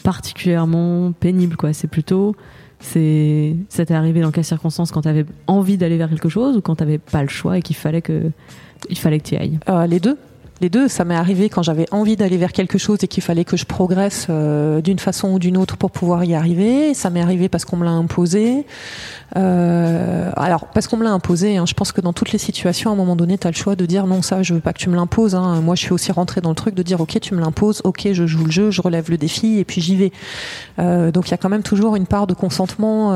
particulièrement pénible, quoi. C'est plutôt, c'est, ça t'est arrivé dans quelles circonstances? Quand t'avais envie d'aller vers quelque chose ou quand t'avais pas le choix et qu'il fallait que, il fallait que tu ailles? les deux les deux, ça m'est arrivé quand j'avais envie d'aller vers quelque chose et qu'il fallait que je progresse euh, d'une façon ou d'une autre pour pouvoir y arriver. Ça m'est arrivé parce qu'on me l'a imposé. Euh, alors, parce qu'on me l'a imposé, hein, je pense que dans toutes les situations, à un moment donné, tu as le choix de dire non, ça, je veux pas que tu me l'imposes. Hein. Moi, je suis aussi rentrée dans le truc de dire ok, tu me l'imposes, ok, je joue le jeu, je relève le défi et puis j'y vais. Euh, donc, il y a quand même toujours une part de consentement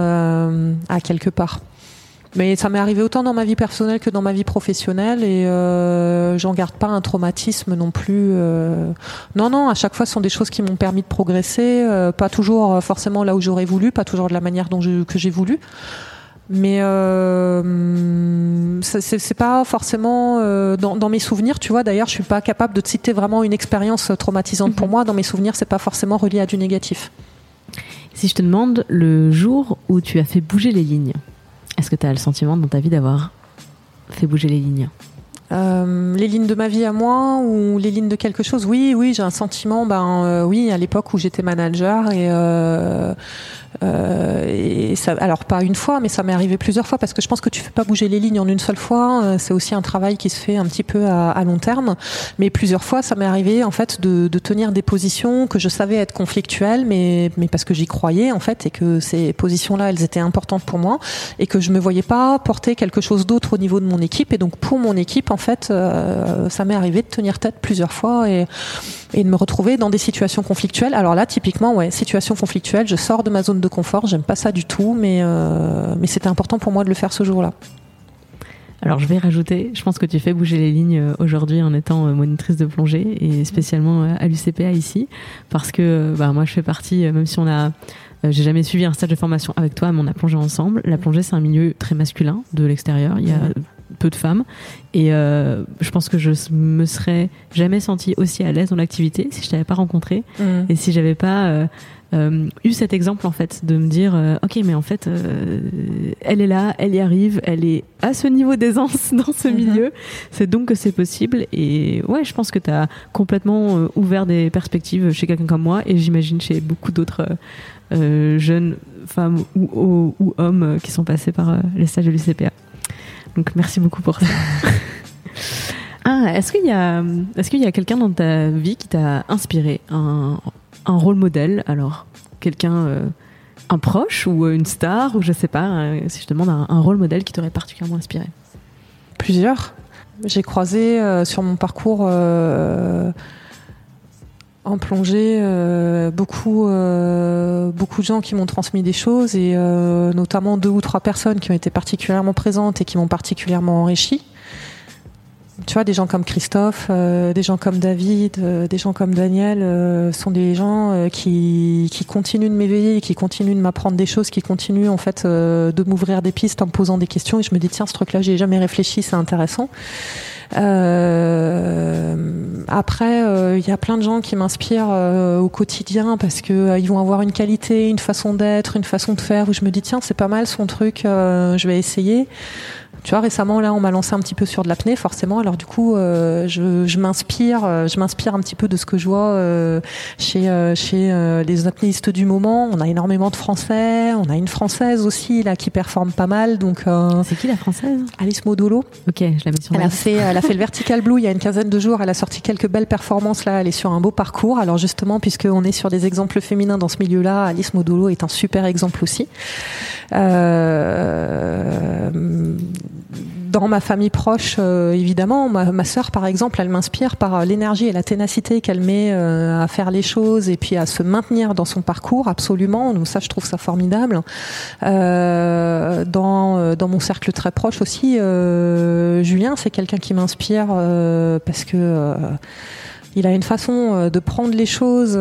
à quelque part. Mais ça m'est arrivé autant dans ma vie personnelle que dans ma vie professionnelle et euh, j'en garde pas un traumatisme non plus. Euh. Non, non, à chaque fois, ce sont des choses qui m'ont permis de progresser, euh, pas toujours forcément là où j'aurais voulu, pas toujours de la manière dont je, que j'ai voulu. Mais euh, c'est pas forcément dans, dans, mes souvenirs, tu vois. D'ailleurs, je suis pas capable de te citer vraiment une expérience traumatisante pour mhm. moi. Dans mes souvenirs, c'est pas forcément relié à du négatif. Si je te demande le jour où tu as fait bouger les lignes, est-ce que tu as le sentiment dans ta vie d'avoir fait bouger les lignes euh, les lignes de ma vie à moi ou les lignes de quelque chose? Oui, oui, j'ai un sentiment. Ben euh, oui, à l'époque où j'étais manager et euh, euh, et ça, alors pas une fois, mais ça m'est arrivé plusieurs fois parce que je pense que tu fais pas bouger les lignes en une seule fois. Euh, c'est aussi un travail qui se fait un petit peu à, à long terme. Mais plusieurs fois, ça m'est arrivé en fait de, de, tenir des positions que je savais être conflictuelles, mais, mais parce que j'y croyais en fait et que ces positions-là, elles étaient importantes pour moi et que je me voyais pas porter quelque chose d'autre au niveau de mon équipe. Et donc pour mon équipe, en fait, euh, ça m'est arrivé de tenir tête plusieurs fois et, et de me retrouver dans des situations conflictuelles. Alors là, typiquement, ouais, situation conflictuelle, je sors de ma zone de confort. J'aime pas ça du tout, mais, euh, mais c'était important pour moi de le faire ce jour-là. Alors je vais rajouter, je pense que tu fais bouger les lignes euh, aujourd'hui en étant euh, monitrice de plongée et spécialement à l'UCPA ici, parce que bah, moi je fais partie, même si on a j'ai jamais suivi un stage de formation avec toi, mais on a plongé ensemble. La plongée, c'est un milieu très masculin de l'extérieur. Il y a peu de femmes. Et je pense que je me serais jamais sentie aussi à l'aise dans l'activité si je t'avais pas rencontré mmh. et si j'avais pas euh, eu cet exemple en fait de me dire euh, ok mais en fait euh, elle est là elle y arrive elle est à ce niveau d'aisance [laughs] dans ce mhm. milieu c'est donc que c'est possible et ouais je pense que tu as complètement euh, ouvert des perspectives chez quelqu'un comme moi et j'imagine chez beaucoup d'autres jeunes femmes ou, ou, hommes qui sont passés par les stages de l'UCPA donc merci beaucoup pour ça. [laughs] Ah, est-ce qu'il y a, est-ce qu'il y a quelqu'un dans ta vie qui t'a inspiré, un, un rôle modèle, alors? Quelqu'un, euh, un proche ou une star, ou je sais pas, euh, si je te demande un, rôle modèle qui t'aurait particulièrement inspiré? Plusieurs. J'ai croisé sur mon parcours en plongée, euh, beaucoup, euh, beaucoup de gens qui m'ont transmis des choses et euh, notamment deux ou trois personnes qui ont été particulièrement présentes et qui m'ont particulièrement enrichi. Tu vois, des gens comme Christophe, des gens comme David, des gens comme Daniel sont des gens qui, qui continuent de m'éveiller, qui continuent de m'apprendre des choses, qui continuent en fait de m'ouvrir des pistes en me posant des questions et je me dis tiens ce truc-là j'ai jamais réfléchi, c'est intéressant. Euh, après, euh, il y a plein de gens qui m'inspirent euh, au quotidien parce que ils vont avoir une qualité, une façon d'être, une façon de faire où je me dis tiens c'est pas mal son truc, je vais essayer. Tu vois, récemment, là, on m'a lancé un petit peu sur de l'apnée, forcément. Alors, du coup, euh, je, je m'inspire, euh, je m'inspire un petit peu de ce que je vois euh, chez chez les apnéistes du moment. On a énormément de Français, on a une Française aussi là qui performe pas mal. Donc, c'est qui la Française? Alice Modolo. Ok, je la mets sur. Elle a fait, elle a fait le Vertical Blue il y a une quinzaine de jours. Elle a sorti quelques belles performances là. Elle est sur un beau parcours. Alors justement, puisqu'on est sur des exemples féminins dans ce milieu-là, Alice Modolo est un super exemple aussi. Euh, dans ma famille proche, euh, évidemment, ma, ma sœur, par exemple, elle m'inspire par l'énergie et la ténacité qu'elle met euh, à faire les choses et puis à se maintenir dans son parcours, absolument. Donc ça, je trouve ça formidable. Euh, dans, dans mon cercle très proche aussi, Julien, c'est quelqu'un qui m'inspire parce que il a une façon de prendre les choses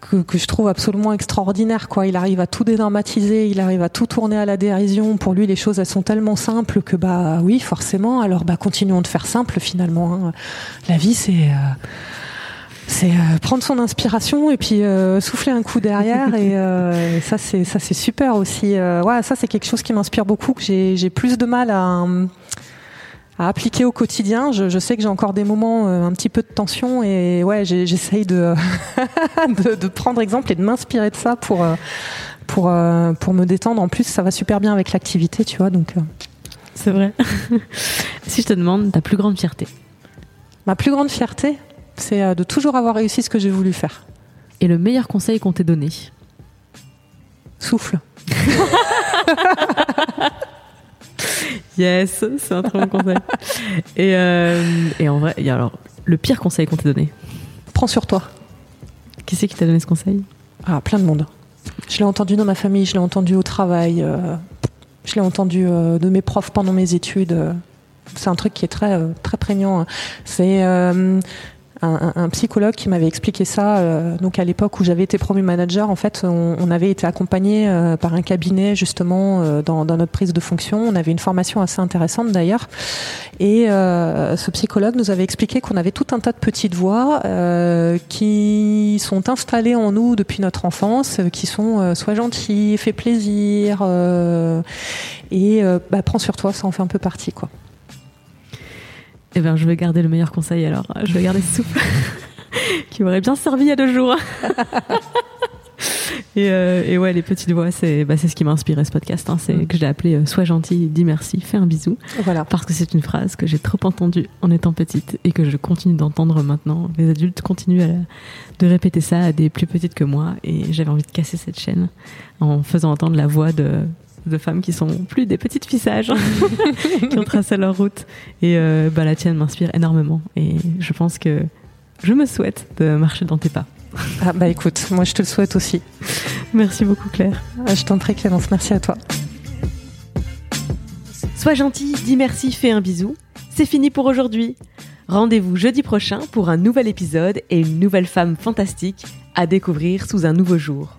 que, je trouve absolument extraordinaire. Quoi. Il arrive à tout dédramatiser, il arrive à tout tourner à la dérision. Pour lui, les choses, elles sont tellement simples que, bah oui, forcément, alors bah, continuons de faire simple finalement. Hein. La vie, c'est... Euh, c'est euh, prendre son inspiration et puis euh, souffler un coup derrière et, et ça c'est ça c'est super aussi ouais ça c'est quelque chose qui m'inspire beaucoup que j'ai plus de mal à à appliquer au quotidien. Je, je sais que j'ai encore des moments euh, un petit peu de tension et ouais, j'essaye de, [laughs] de, de, prendre exemple et de m'inspirer de ça pour euh, pour euh, pour me détendre. En plus, ça va super bien avec l'activité, tu vois. Donc c'est vrai. [laughs] si je te demande ta plus grande fierté. Ma plus grande fierté, c'est de toujours avoir réussi ce que j'ai voulu faire. Et le meilleur conseil qu'on t'ait donné Souffle. [laughs] Yes, c'est un très bon conseil. Et, euh, et en vrai, y a alors le pire conseil qu'on t'a donné Prends sur toi. Qui c'est qui t'a donné ce conseil? Ah, plein de monde. Je l'ai entendu dans ma famille, je l'ai entendu au travail, euh, je l'ai entendu euh, de mes profs pendant mes études. c'est un truc qui est très très prégnant. C'est un, psychologue qui m'avait expliqué ça. Euh, donc à l'époque où j'avais été promu manager, en fait, on, avait été accompagné euh, par un cabinet justement euh, dans, dans, notre prise de fonction. On avait une formation assez intéressante d'ailleurs. Et ce psychologue nous avait expliqué qu'on avait tout un tas de petites voix qui sont installées en nous depuis notre enfance, qui sont sois gentil, fais plaisir et bah, prends sur toi, ça en fait un peu partie quoi. Eh bien, je vais garder le meilleur conseil alors. Je vais garder ce souffle [laughs] qui m'aurait bien servi il y a deux jours. [laughs] et, euh, et, ouais, les petites voix, c'est bah, ce qui m'a inspiré ce podcast. Hein. C'est mm. que j'ai appelé euh, Sois gentil, dis merci, fais un bisou. Voilà. Parce que c'est une phrase que j'ai trop entendue en étant petite et que je continue d'entendre maintenant. Les adultes continuent à, de répéter ça à des plus petites que moi et j'avais envie de casser cette chaîne en faisant entendre la voix de de femmes qui sont plus des petites fissages, [laughs] qui ont tracé leur route. Et euh, bah, la tienne m'inspire énormément. Et je pense que je me souhaite de marcher dans tes pas. Ah bah écoute, moi je te le souhaite aussi. Merci beaucoup Claire. Ah, je t'en prie Clémence, merci à toi. Sois gentil, dis merci, fais un bisou. C'est fini pour aujourd'hui. Rendez-vous jeudi prochain pour un nouvel épisode et une nouvelle femme fantastique à découvrir sous un nouveau jour.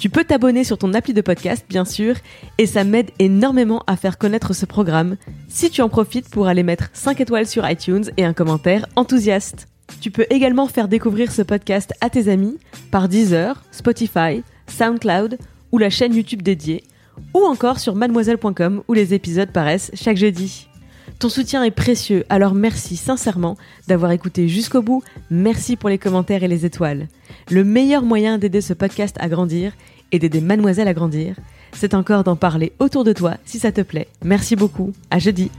Tu peux t'abonner sur ton appli de podcast, bien sûr, et ça m'aide énormément à faire connaître ce programme si tu en profites pour aller mettre 5 étoiles sur iTunes et un commentaire enthousiaste. Tu peux également faire découvrir ce podcast à tes amis par Deezer, Spotify, SoundCloud ou la chaîne YouTube dédiée, ou encore sur mademoiselle.com où les épisodes paraissent chaque jeudi. Ton soutien est précieux, alors merci sincèrement d'avoir écouté jusqu'au bout. Merci pour les commentaires et les étoiles. Le meilleur moyen d'aider ce podcast à grandir et d'aider Mademoiselle à grandir, c'est encore d'en parler autour de toi si ça te plaît. Merci beaucoup. À jeudi.